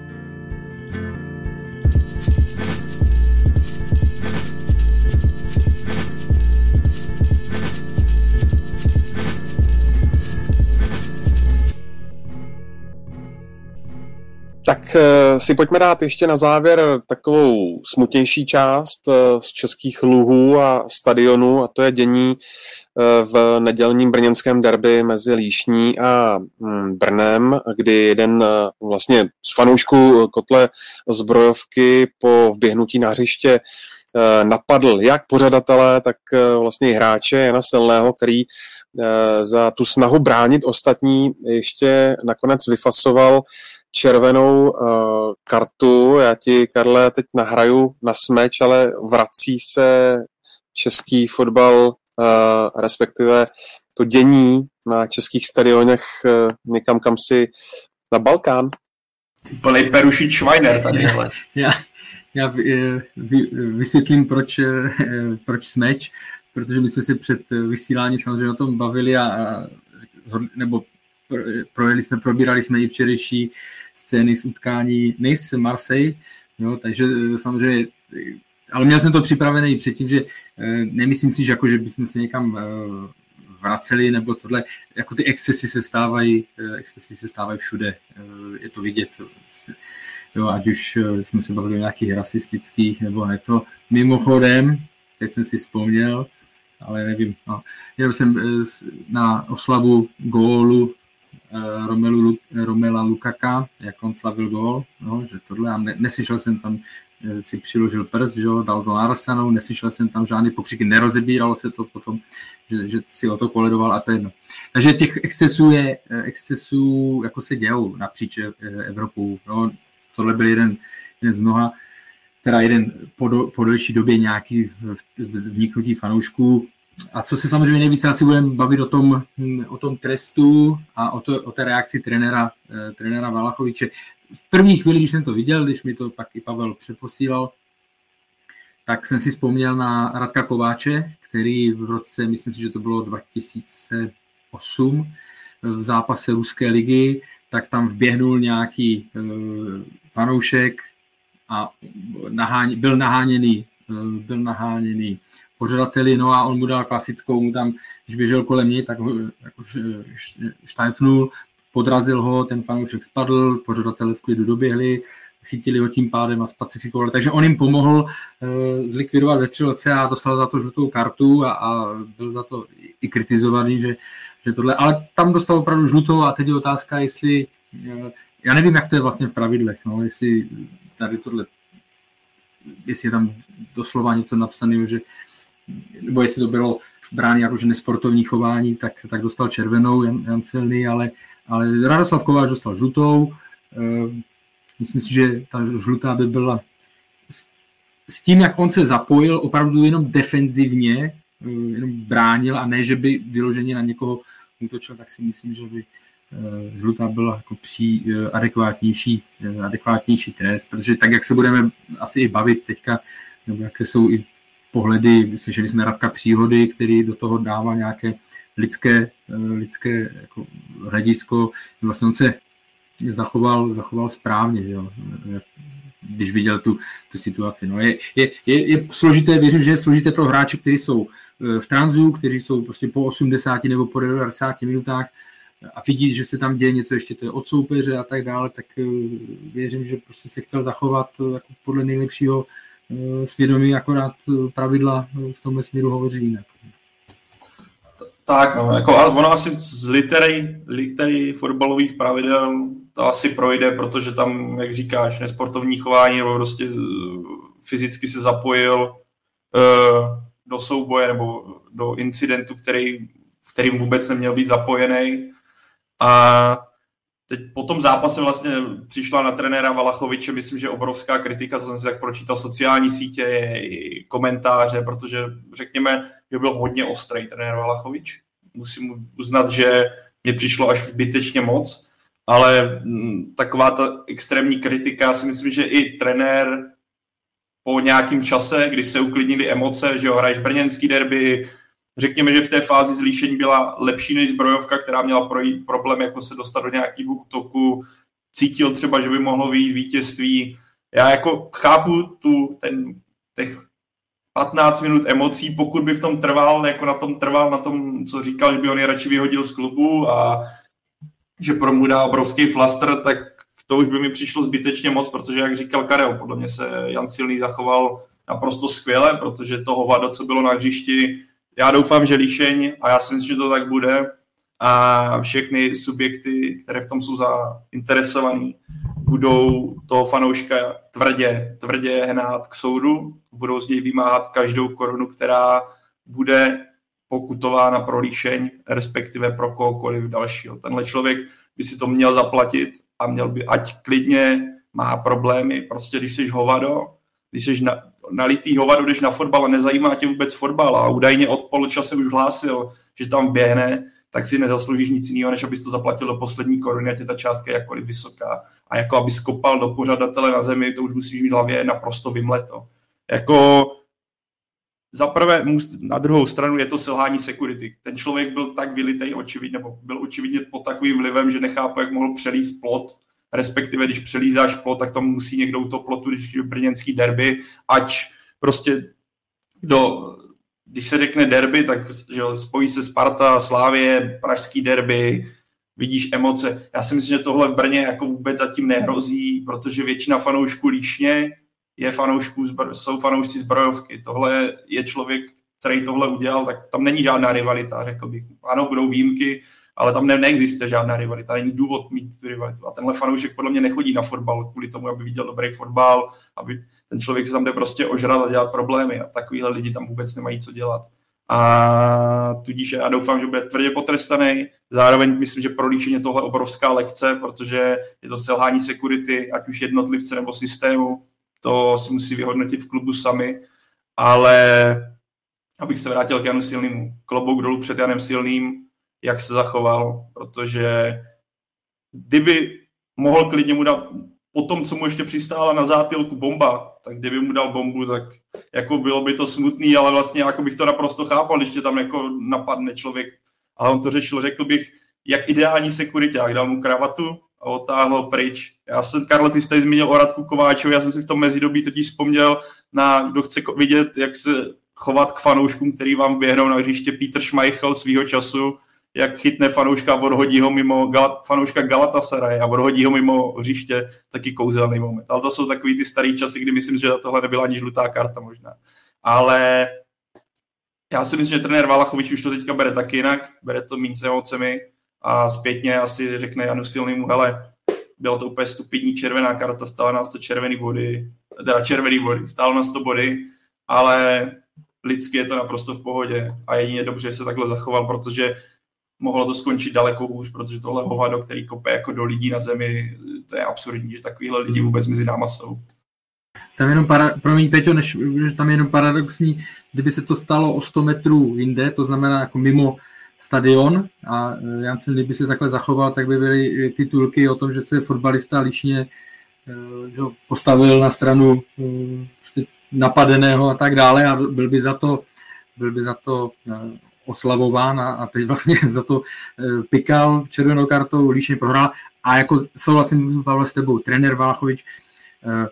Tak eh, si pojďme dát ještě na závěr takovou smutnější část eh, z českých luhů a stadionů a to je dění eh, v nedělním brněnském derby mezi Líšní a hm, Brnem, kdy jeden vlastně z fanoušků kotle zbrojovky po vběhnutí na hřiště napadl jak pořadatele, tak vlastně i hráče Jana Silného, který za tu snahu bránit ostatní ještě nakonec vyfasoval červenou uh, kartu. Já ti, Karle, teď nahraju na smeč, ale vrací se český fotbal, uh, respektive to dění na českých stadionech eh, někam, kam si na Balkán? Plný peruší Schweiner tady, ale. Já, já vysvětlím, proč, proč smeč, protože my jsme si před vysíláním samozřejmě o tom bavili a, a nebo projeli jsme, probírali jsme i včerejší scény z utkání Nice, Marseille, jo, takže samozřejmě ale měl jsem to připravené i předtím, že eh, nemyslím si, že, jako, že bychom se někam eh, vraceli nebo tohle, jako ty excesy se stávají, eh, excesy se stávají všude, je to vidět, jo, ať už jsme se bavili o nějakých rasistických, nebo ne to. Mimochodem, teď jsem si vzpomněl, ale nevím, no, jel jsem na oslavu gólu Romelu, Romela Lukaka, jak on slavil gól, no, že tohle, a ne, neslyšel jsem tam Eh, si přiložil prst, že dal to na Arsenou, neslyšel jsem tam žádný pokřiky, nerozebíralo se to potom, že, že si o to koledoval a to jedno. Takže těch excesů je, eh, excesů jako se dějou napříč eh, Evropou. No, tohle byl jeden, jeden z mnoha, teda jeden po, do, po delší době nějaký vniknutí fanoušků. A co se samozřejmě nejvíce asi budeme bavit o tom, hm, o tom trestu a o, to, o té reakci trenéra, trenéra Valachoviče. V první chvíli, když jsem to viděl, když mi to pak i Pavel přeposílal, tak jsem si vzpomněl na Radka Kováče, který v roce, myslím si, že to bylo 2008, v zápase Ruské ligy, tak tam vběhnul nějaký uh, fanoušek a byl naháněný, uh, byl naháněný pořadateli, no a on mu dal klasickou, mu tam, když běžel kolem něj, tak jako štajfnul, podrazil ho, ten fanoušek spadl, pořadatelé v klidu doběhli, chytili ho tím pádem a spacifikovali. Takže on jim pomohl uh, zlikvidovat vetřelce a dostal za to žlutou kartu a, a byl za to i kritizovaný, že, že tohle, ale tam dostal opravdu žlutou a teď je otázka, jestli, uh, já nevím, jak to je vlastně v pravidlech, no, jestli tady tohle, jestli je tam doslova něco napsané, že nebo jestli to bylo brány jako že nesportovní chování, tak, tak dostal červenou Jan, Jan Celný, ale ale Radoslav Kováč dostal žlutou. Ehm, myslím si, že ta žlutá by byla s tím, jak on se zapojil opravdu jenom defenzivně, ehm, jenom bránil a ne, že by vyloženě na někoho útočil, tak si myslím, že by ehm, žlutá byla jako pří, adekvátnější, adekvátnější trest, protože tak, jak se budeme asi i bavit teďka, nebo jaké jsou i pohledy, slyšeli jsme Radka Příhody, který do toho dává nějaké lidské, eh, lidské jako hledisko, vlastně on se zachoval, zachoval správně, že jo, když viděl tu, tu situaci. No, je, je, je, je složité, věřím, že je složité pro hráče, kteří jsou eh, v tranzu, kteří jsou prostě po 80 nebo po 90 minutách a vidí, že se tam děje něco ještě to je od soupeře a tak dále, tak eh, věřím, že prostě se chtěl zachovat jako podle nejlepšího svědomí, akorát pravidla v tomhle směru hovoří jinak. Tak, no, jako, ono asi z litery, litery fotbalových pravidel to asi projde, protože tam, jak říkáš, nesportovní chování nebo prostě eh, fyzicky se zapojil uh, do souboje nebo do incidentu, který, v kterým vůbec neměl být zapojený. A teď po tom zápase vlastně přišla na trenéra Valachoviče, myslím, že obrovská kritika, co jsem si tak pročítal sociální sítě, i komentáře, protože řekněme, že byl hodně ostrý trenér Valachovič. Musím uznat, že mě přišlo až zbytečně moc, ale mm, taková ta extrémní kritika, si myslím, že i trenér po nějakém čase, kdy se uklidnili emoce, že jo, hraješ brněnský derby, řekněme, že v té fázi zlíšení byla lepší než zbrojovka, která měla projít problém, jako se dostat do nějakého útoku, cítil třeba, že by mohlo vyjít vítězství. Já jako chápu tu, ten, těch 15 minut emocí, pokud by v tom trval, jako na tom trval, na tom, co říkal, že by on je radši vyhodil z klubu a že pro mu dá obrovský flaster, tak to už by mi přišlo zbytečně moc, protože, jak říkal Karel, podle mě se Jan Silný zachoval naprosto skvěle, protože to hovado, co bylo na hřišti, já doufám, že Líšeň, a já si myslím, že to tak bude, a všechny subjekty, které v tom jsou zainteresovaný, budou toho fanouška tvrdě, tvrdě hnát k soudu, budou z něj vymáhat každou korunu, která bude pokutována pro líšeň, respektive pro kohokoliv dalšího. Tenhle člověk by si to měl zaplatit a měl by, ať klidně má problémy, prostě když jsi hovado, když jsi na, nalitý hovado, jdeš na fotbal a nezajímá tě vůbec fotbal a údajně od poločase už hlásil, že tam běhne, tak si nezasloužíš nic jiného, než abys to zaplatil do poslední koruny, ať je ta částka jakkoliv vysoká. A jako aby skopal do pořadatele na zemi, to už musíš mít hlavě naprosto vymleto. Jako za prvé, na druhou stranu je to selhání security. Ten člověk byl tak vylitej očividně, nebo byl očividně pod takovým vlivem, že nechápu, jak mohl přelíst plot, respektive když přelízáš plot, tak tam musí někdo u toho plotu, když je brněnský derby, ať prostě do, když se řekne derby, tak že spojí se Sparta, Slávě, Pražský derby, vidíš emoce. Já si myslím, že tohle v Brně jako vůbec zatím nehrozí, protože většina fanoušků líšně je fanoušků, jsou fanoušci zbrojovky. Tohle je člověk, který tohle udělal, tak tam není žádná rivalita, řekl bych. Ano, budou výjimky, ale tam ne, neexistuje žádná rivalita, není důvod mít tu rivalitu. A tenhle fanoušek podle mě nechodí na fotbal kvůli tomu, aby viděl dobrý fotbal, aby ten člověk se tam jde prostě ožrat a dělat problémy a takovýhle lidi tam vůbec nemají co dělat. A tudíž já doufám, že bude tvrdě potrestaný. Zároveň myslím, že pro líčení tohle obrovská lekce, protože je to selhání security, ať už jednotlivce nebo systému. To si musí vyhodnotit v klubu sami. Ale abych se vrátil k Janu Silnému. Klobouk dolů před Janem Silným, jak se zachoval, protože kdyby mohl klidně mu dát, po tom, co mu ještě přistála na zátilku bomba, tak kdyby mu dal bombu, tak jako bylo by to smutný, ale vlastně jako bych to naprosto chápal, když tě tam jako napadne člověk. Ale on to řešil, řekl bych, jak ideální sekuriták, dal mu kravatu a otáhl pryč. Já jsem, Karlo, ty jsi zmínil o Radku Kováčovi, já jsem si v tom mezidobí totiž vzpomněl na, kdo chce vidět, jak se chovat k fanouškům, který vám běhnou na hřiště Peter Schmeichel svýho času, jak chytne fanouška a odhodí ho mimo Galat, fanouška Galatasaray a odhodí ho mimo hřiště, taky kouzelný moment. Ale to jsou takový ty starý časy, kdy myslím, že tohle nebyla ani žlutá karta možná. Ale já si myslím, že trenér Valachovič už to teďka bere taky jinak, bere to méně s emocemi a zpětně asi řekne Janu Silnému, hele, byla to úplně stupidní červená karta, stála nás to červený body, teda červený body, stálo nás to body, ale lidsky je to naprosto v pohodě a jedině dobře, že se takhle zachoval, protože mohlo to skončit daleko hůř, protože tohle hovado, který kope jako do lidí na zemi, to je absurdní, že takovýhle lidi vůbec mezi náma jsou. Tam jenom, para, promiň Peťo, než, že tam je jenom paradoxní, kdyby se to stalo o 100 metrů jinde, to znamená jako mimo stadion a e, Jansen, kdyby se takhle zachoval, tak by byly titulky o tom, že se fotbalista lišně e, že postavil na stranu prostě napadeného a tak dále a byl by za to, byl by za to oslavován a, a teď vlastně za to e, pikal červenou kartou, líšně prohrál. A jako souhlasím, Pavel, s tebou, trenér Valachovič, e,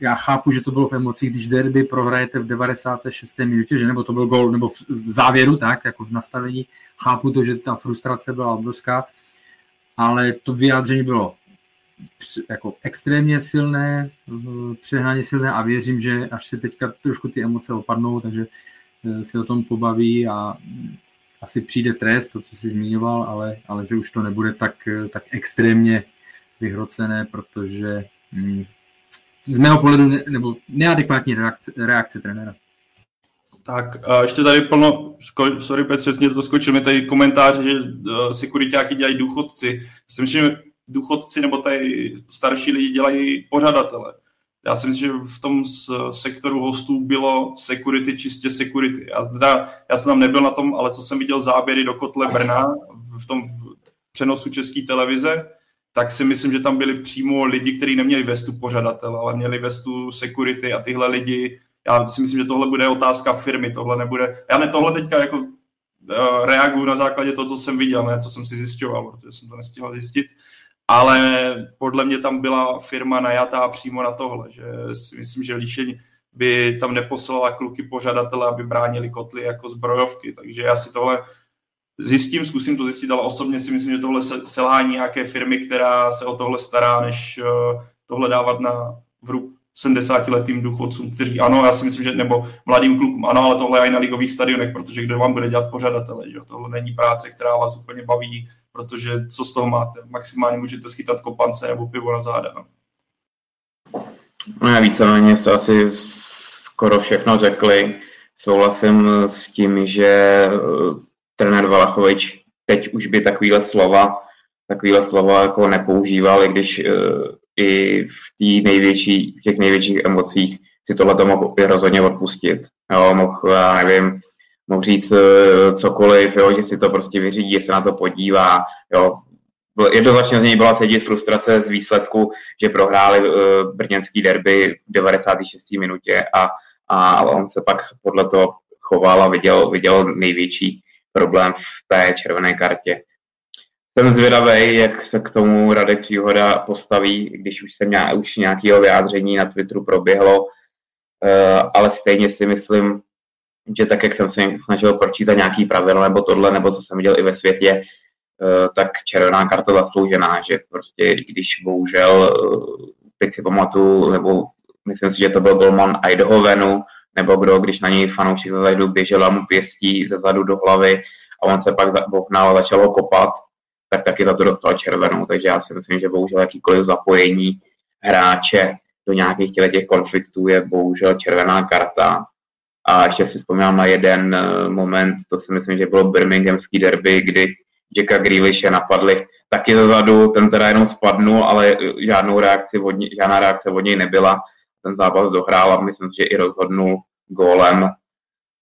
já chápu, že to bylo v emocích, když derby prohrajete v 96. minutě, že nebo to byl gol, nebo v závěru, tak, jako v nastavení. Chápu to, že ta frustrace byla obrovská, ale to vyjádření bylo jako extrémně silné, přehnaně silné a věřím, že až se teďka trošku ty emoce opadnou, takže Eh, si o tom pobaví a asi přijde trest, to, co jsi zmiňoval, ale, ale že už to nebude tak, eh, tak extrémně vyhrocené, protože hm, z mého pohledu ne, nebo neadekvátní reakce, reakce trenéra. Tak a ještě tady plno, sorry Petře, mě to skočil mi tady komentář, že uh, sekuritáky dělají důchodci. Myslím, že důchodci nebo tady starší lidi dělají pořadatele. Já si myslím, že v tom sektoru hostů bylo security, čistě security. Já, teda, já jsem tam nebyl na tom, ale co jsem viděl záběry do kotle Brna v tom přenosu české televize, tak si myslím, že tam byli přímo lidi, kteří neměli vestu pořadatel, ale měli vestu security a tyhle lidi. Já si myslím, že tohle bude otázka firmy, tohle nebude. Já ne tohle teďka jako uh, reaguju na základě toho, co jsem viděl, ne co jsem si zjišťoval, protože jsem to nestihl zjistit ale podle mě tam byla firma najatá přímo na tohle, že si myslím, že Líšeň by tam neposlala kluky pořadatele, aby bránili kotly jako zbrojovky, takže já si tohle zjistím, zkusím to zjistit, ale osobně si myslím, že tohle selhání nějaké firmy, která se o tohle stará, než eh, tohle dávat na vrub 70-letým důchodcům, kteří ano, já si myslím, že nebo mladým klukům ano, ale tohle je i na ligových stadionech, protože kdo vám bude dělat pořadatele, že tohle není práce, která vás úplně baví, protože co z toho máte? Maximálně můžete schytat kopance nebo pivo na záda. No, no víceméně se asi skoro všechno řekli. Souhlasím s tím, že eh, trenér Valachovič teď už by takovýhle slova, takovýhle slova jako nepoužíval, i když uh, i v, největší, v těch největších emocích si tohle to mohl rozhodně odpustit. Jo, mohl, já nevím, mohl říct uh, cokoliv, jo, že si to prostě vyřídí, že se na to podívá. Jo. Jednoznačně z něj byla cítit frustrace z výsledku, že prohráli uh, brněnský derby v 96. minutě a, a on se pak podle toho choval a viděl, viděl největší problém v té červené kartě. Jsem zvědavý, jak se k tomu Radek Příhoda postaví, když už jsem nějak, už nějakého vyjádření na Twitteru proběhlo, uh, ale stejně si myslím, že tak, jak jsem se snažil pročítat nějaký pravidla nebo tohle, nebo co jsem viděl i ve světě, uh, tak červená karta zasloužená, že prostě když bohužel, uh, teď si pamatuju, nebo myslím si, že to byl golman Eidhovenu, nebo kdo, když na něj fanoušek zezadu běžel a mu pěstí ze zadu do hlavy a on se pak vohnal a začal ho kopat, tak taky za to dostal červenou. Takže já si myslím, že bohužel jakýkoliv zapojení hráče do nějakých těch konfliktů je bohužel červená karta. A ještě si vzpomínám na jeden eh, moment, to si myslím, že bylo Birminghamský derby, kdy Jacka Grealishe napadli taky zezadu, ten teda jenom spadnul, ale žádnou reakci od něj, žádná reakce od něj nebyla. Ten zápas dohrál a myslím si, že i rozhodnul gólem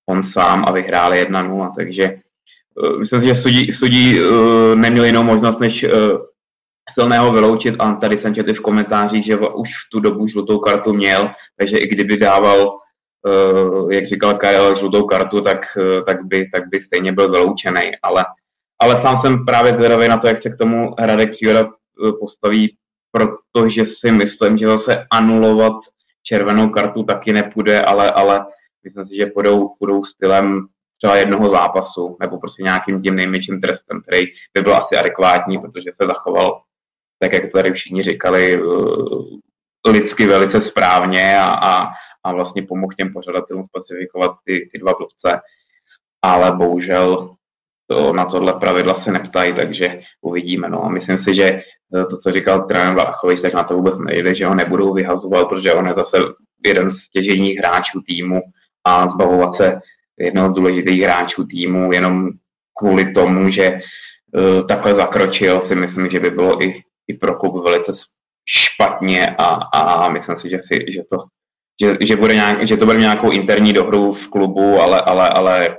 on sám a vyhráli 1-0, takže Eh, myslím si, že sudí, sudí uh, neměl jinou možnost, než uh, silného vyloučit a tady jsem četl v komentářích, že už v tu dobu žlutou kartu měl, takže i kdyby dával, jak říkal Karel, žlutou kartu, tak, tak, by, tak by stejně byl vyloučený, ale, ale sám jsem právě zvědavý na to, jak se k tomu Radek Příhoda postaví, protože si myslím, že zase anulovat červenou kartu taky nepůjde, ale, ale myslím si, že půjdou, půjdou stylem třeba jednoho zápasu, nebo prostě nějakým tím nejmenším trestem, který by byl asi adekvátní, protože se zachoval, tak jak tady všichni říkali, eh, lidsky velice správně a, a, a vlastně pomohl těm pořadatelům specifikovat ty, ty dva blbce. Ale bohužel to, na tohle pravidla se neptají, takže uvidíme. No myslím si, že eh, to, co říkal trenér Vlachovič, tak na to vůbec nejde, že ho nebudou vyhazovat, protože on je zase jeden z těžejních hráčů týmu a zbavovat se jednoho z důležitých hráčů týmu jenom kvůli tomu, že uh, takhle zakročil, si myslím, že by bylo i, i pro klub velice špatně a, a myslím si, že, si, že, to, že, že, bude nějak, že to bude nějakou interní dohru v klubu, ale, ale, ale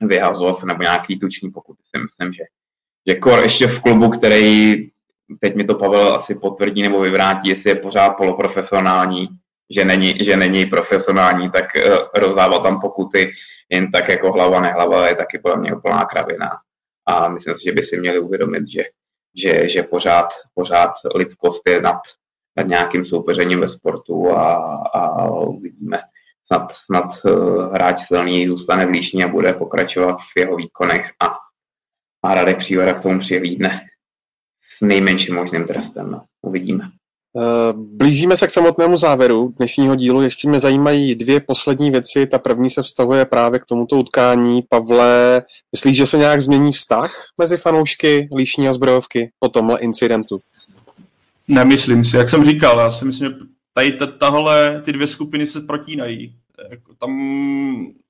vyhazovat se nebo nějaký tuční pokud si myslím, že, že kor ještě v klubu, který teď mi to Pavel asi potvrdí nebo vyvrátí, jestli je pořád poloprofesionální, že není, že není profesionální, tak uh, rozdává tam pokuty jen tak jako hlava nehlava je taky podle mě úplná kravina. A myslím si, že by si měli uvědomit, že, že, že pořád, pořád lidskost je nad, nad nějakým soupeřením ve sportu a, a uvidíme. Snad, snad uh, hráč silný zůstane v Líšni a bude pokračovat v jeho výkonech a, a Radek Přívoda k tomu přihlídne s nejmenším možným trestem. No. Uvidíme. Eh, blížíme se k samotnému závěru dnešního dílu. Ještě mě zajímají dvě poslední věci. Ta první se vztahuje právě k tomuto utkání. Pavle, myslíš, že se nějak změní vztah mezi fanoušky Líšní a Zbrojovky po tomhle incidentu? Nemyslím si. Jak jsem říkal, já si myslím, že tady tahle, ty dvě skupiny se protínají. Jako tam,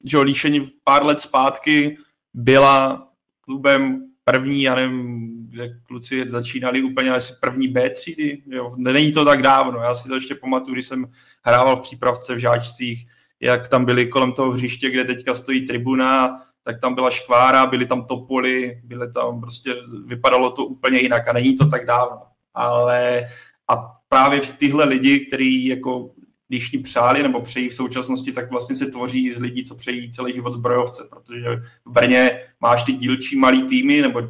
že Líšení pár let zpátky byla klubem první, já nevím, kde kluci začínali úplně asi první B třídy, jo. Není to tak dávno, já si to ještě pamatuju, když jsem hrával v přípravce v Žáčcích, jak tam byli kolem toho hřiště, kde teďka stojí tribuna, tak tam byla škvára, byly tam topoly, byly tam prostě, vypadalo to úplně jinak a není to tak dávno. Ale a právě tyhle lidi, kteří jako když ní přáli nebo přejí v současnosti, tak vlastně se tvoří z lidí, co přejí celý život zbrojovce, protože v Brně máš ty dílčí malý týmy nebo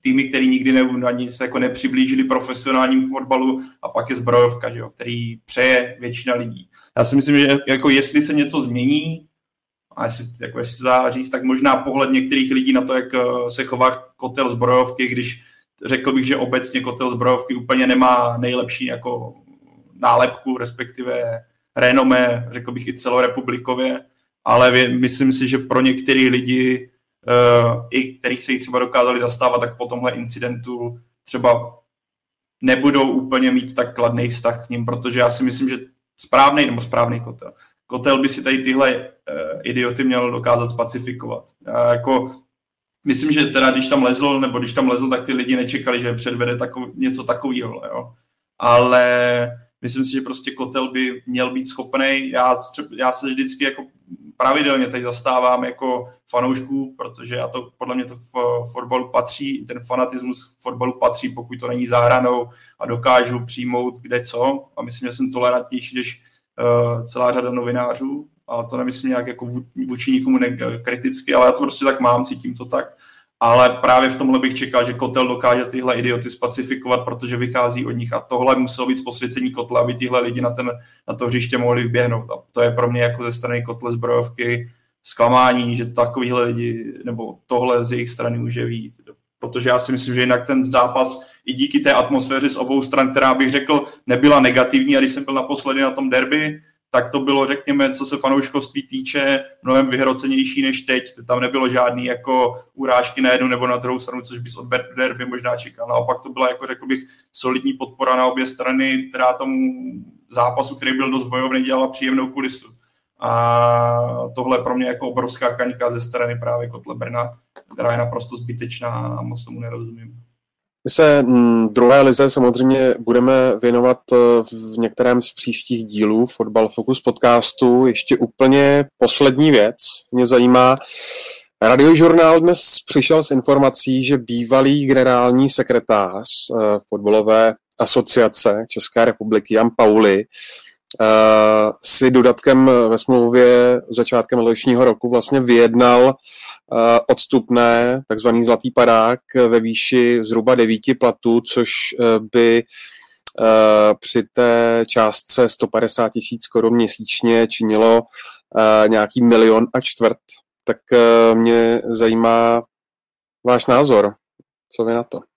týmy, který nikdy ne, ani se jako nepřiblížili profesionálním fotbalu a pak je zbrojovka, že jo, který přeje většina lidí. Já si myslím, že jako jestli se něco změní, a jestli, jako jestli se dá říct, tak možná pohled některých lidí na to, jak eh, se chová kotel zbrojovky, když řekl bych, že obecně kotel zbrojovky úplně nemá nejlepší jako nálepku, respektive renomé, řekl bych i celorepublikově, ale myslím si, že pro některé lidi, i kterých se jich třeba dokázali zastávat, tak po tomhle incidentu třeba nebudou úplně mít tak kladný vztah k ním, protože já si myslím, že správný nebo správný kotel. Kotel by si tady tyhle uh, idioty měl dokázat spacifikovat. Já jako myslím, že teda když tam lezl, nebo když tam lezl, tak ty lidi nečekali, že předvede takov, něco takového, jo. Ale Myslím si, že prostě Kotel by měl být schopný. Já, já se vždycky jako pravidelně tady zastávám jako fanoušků, protože já to podle mě to v fotbalu patří, ten fanatismus v fotbalu patří, pokud to není záhranou a dokážu přijmout kde co. A myslím, že jsem tolerantnější než uh, celá řada novinářů. A to nemyslím nějak jako vůči nikomu kriticky, ale já to prostě tak mám, cítím to tak ale právě v tomhle bych čekal, že Kotel dokáže tyhle idioty spacifikovat, protože vychází od nich a tohle muselo být posvěcení Kotle, aby tyhle lidi na, ten, na to hřiště mohli vběhnout. A to je pro mě jako ze strany Kotle zbrojovky zklamání, že takovýhle lidi, nebo tohle z jejich strany může vít. Protože já si myslím, že jinak ten zápas i díky té atmosféře z obou stran, která bych řekl nebyla negativní, a když jsem byl naposledy na tom derby, tak to bylo, řekněme, co se fanouškovství týče, mnohem vyhrocenější než teď. Tam nebylo žádný jako urážky na jednu nebo na druhou stranu, což bys od derby možná čekal. Naopak to byla, jako řekl bych, solidní podpora na obě strany, která tomu zápasu, který byl dost bojovný, dělala příjemnou kulisu. A tohle pro mě jako obrovská kaňka ze strany právě Kotle Brna, která je naprosto zbytečná a moc tomu nerozumím. My se mm, druhé lize samozřejmě budeme věnovat eh, v některém z příštích dílů Fotbal Focus podcastu. Ještě úplně poslední věc mě zajímá. Radiožurnál dnes přišel s informací, že bývalý generální sekretář eh, fotbalové asociace České republiky Jan Pauli si dodatkem ve smlouvě začátkem letošního roku vlastně vyjednal Eh, odstupné, takzvaný zlatý padák ve výši zhruba devíti platů, což eh, by eh, při té částce 150 tisíc korun měsíčně činilo nějaký milion a čtvrt. Tak mě zajímá váš názor. Co vy na to?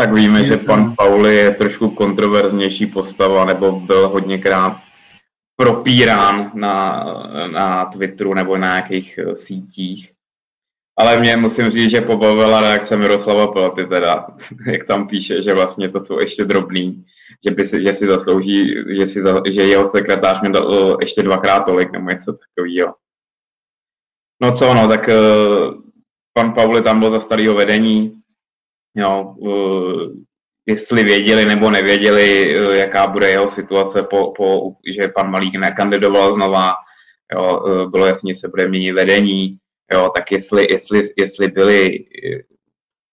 Tak víme, že pan Pauli je trošku kontroverznější postava, nebo byl hodněkrát propírán na, na Twitteru nebo na nějakých sítích. Ale mě musím říct, že pobavila reakce Miroslava Pelty teda, jak tam píše, že vlastně to jsou ještě drobný, že, by si, že si zaslouží, že, si, že jeho sekretář mi dal ještě dvakrát tolik nebo něco takového. No co no, tak uh, pan Pauli tam byl za starého vedení, jo, uh, jestli věděli nebo nevěděli, uh, jaká bude jeho situace, po, po, že pan Malík nekandidoval znova, jo, bylo jasně, že se bude měnit vedení, Jo, tak jestli, jestli, jestli byli,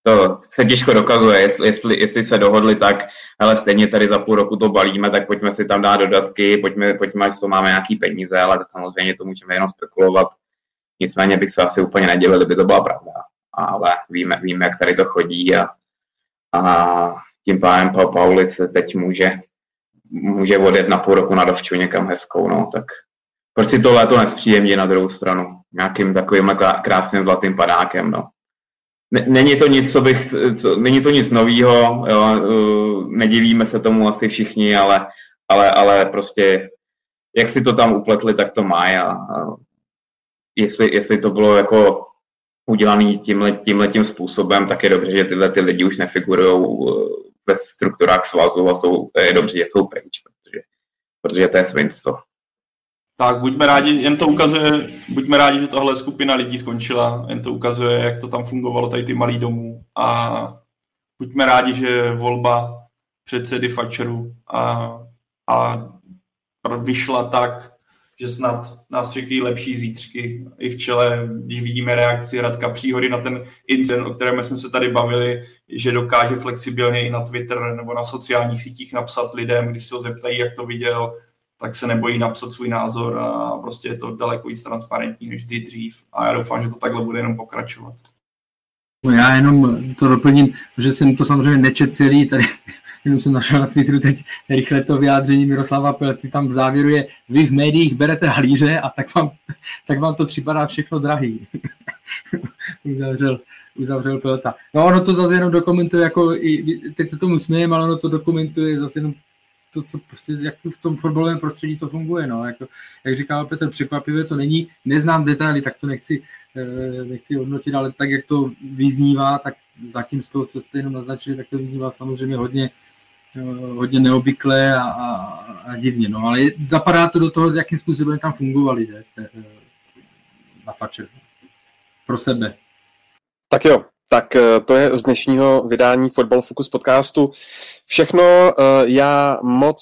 to se těžko dokazuje, jestli, jestli, jestli se dohodli tak, ale stejně tady za půl roku to balíme, tak pojďme si tam dát dodatky, pojďme, pojďme až to máme nějaký peníze, ale samozřejmě to můžeme jenom spekulovat. Nicméně bych se asi úplně nedělil, kdyby to byla pravda. Ale víme, víme jak tady to chodí a, a tím pádem Paul Paulic teď může, může odjet na půl roku na dovču někam hezkou, no, tak proč si to léto nespříjemně na druhou stranu? Nějakým takovým krásným zlatým padákem, no. Není to nic, co bych, co, není to nic novýho, jo, uh, nedivíme se tomu asi všichni, ale, ale, ale prostě jak si to tam upletli, tak to má a, a jestli, jestli to bylo jako udělané tímhle, tím způsobem, tak je dobře, že tyhle ty lidi už nefigurují uh, ve strukturách svazu a jsou, je dobře, že jsou pryč, protože, protože to je svinstvo. Tak buďme rádi, jen to ukazuje, buďme rádi, že tohle skupina lidí skončila, jen to ukazuje, jak to tam fungovalo, tady ty malý domů a buďme rádi, že volba předsedy Fačeru a, a vyšla tak, že snad nás čekají lepší zítřky i v čele, když vidíme reakci Radka Příhody na ten incident, o kterém jsme se tady bavili, že dokáže flexibilně i na Twitter nebo na sociálních sítích napsat lidem, když se ho zeptají, jak to viděl, tak se nebojí napsat svůj názor a prostě je to daleko víc transparentní než kdy dřív. A já doufám, že to takhle bude jenom pokračovat. No já jenom to doplním, že jsem to samozřejmě nečet celý, tady jenom jsem našel na Twitteru teď rychle to vyjádření Miroslava Pelty, tam v závěru je, vy v médiích berete halíře a tak vám, tak vám to připadá všechno drahý. uzavřel, uzavřel Pelta. No ono to zase jenom dokumentuje, jako i, teď se tomu smějeme, ale ono to dokumentuje zase jenom to, co prostě, jak v tom fotbalovém prostředí to funguje. No. Jako, jak říkal Petr, překvapivé to není. Neznám detaily, tak to nechci, eh, nechci hodnotit, ale tak, jak to vyznívá, tak zatím z toho, co jste jenom naznačili, tak to vyznívá samozřejmě hodně, eh, hodně neobvyklé a, a, a divně. No. Ale zapadá to do toho, jakým způsobem tam fungovali ne, eh, na fače. Pro sebe. Tak jo, Tak eh, to je z dnešního vydání Football Focus podcastu. Všechno. Já moc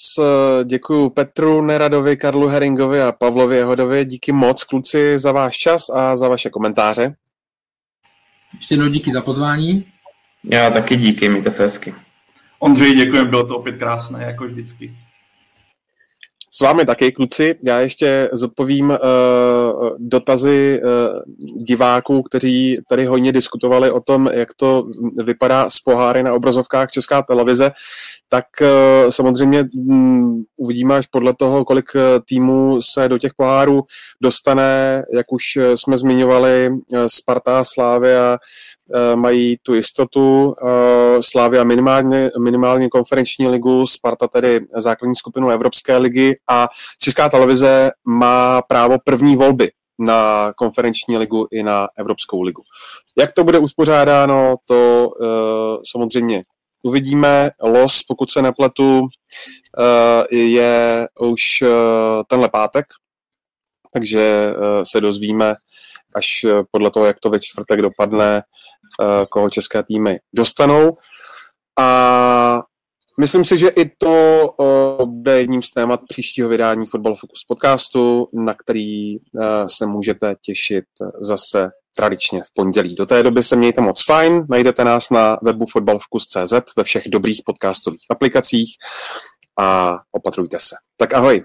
děkuji Petru Neradovi, Karlu Heringovi a Pavlovi Jehodovi. Díky moc, kluci, za váš čas a za vaše komentáře. Ještě jednou díky za pozvání. Já taky díky, mějte se hezky. Ondřej, děkujem, bylo to opět krásné, jako vždycky. S vámi taky, kluci. Já ještě zodpovím uh, dotazy uh, diváků, kteří tady hodně diskutovali o tom, jak to vypadá s poháry na obrazovkách Česká televize. Tak uh, samozřejmě um, uvidíme až podle toho, kolik týmů se do těch pohárů dostane. Jak už jsme zmiňovali, Sparta, Slávia, Eh, mají tu jistotu. Eh, Slávia minimálně, minimálně konferenční ligu, Sparta tedy základní skupinu Evropské ligy a Česká televize má právo první volby na konferenční ligu i na Evropskou ligu. Jak to bude uspořádáno, to uh, samozřejmě uvidíme. Los, pokud se nepletu, uh, je už uh, tenhle pátek, takže uh, se dozvíme až podle toho, jak to ve čtvrtek dopadne, Eh, koho české týmy dostanou. A myslím si, že i to eh, bude jedním z témat příštího vydání Football Focus podcastu, na který eh, se můžete těšit zase tradičně v pondělí. Do té doby se mějte moc fajn, najdete nás na webu fotbalfocus.cz ve všech dobrých podcastových aplikacích a opatrujte se. Tak ahoj.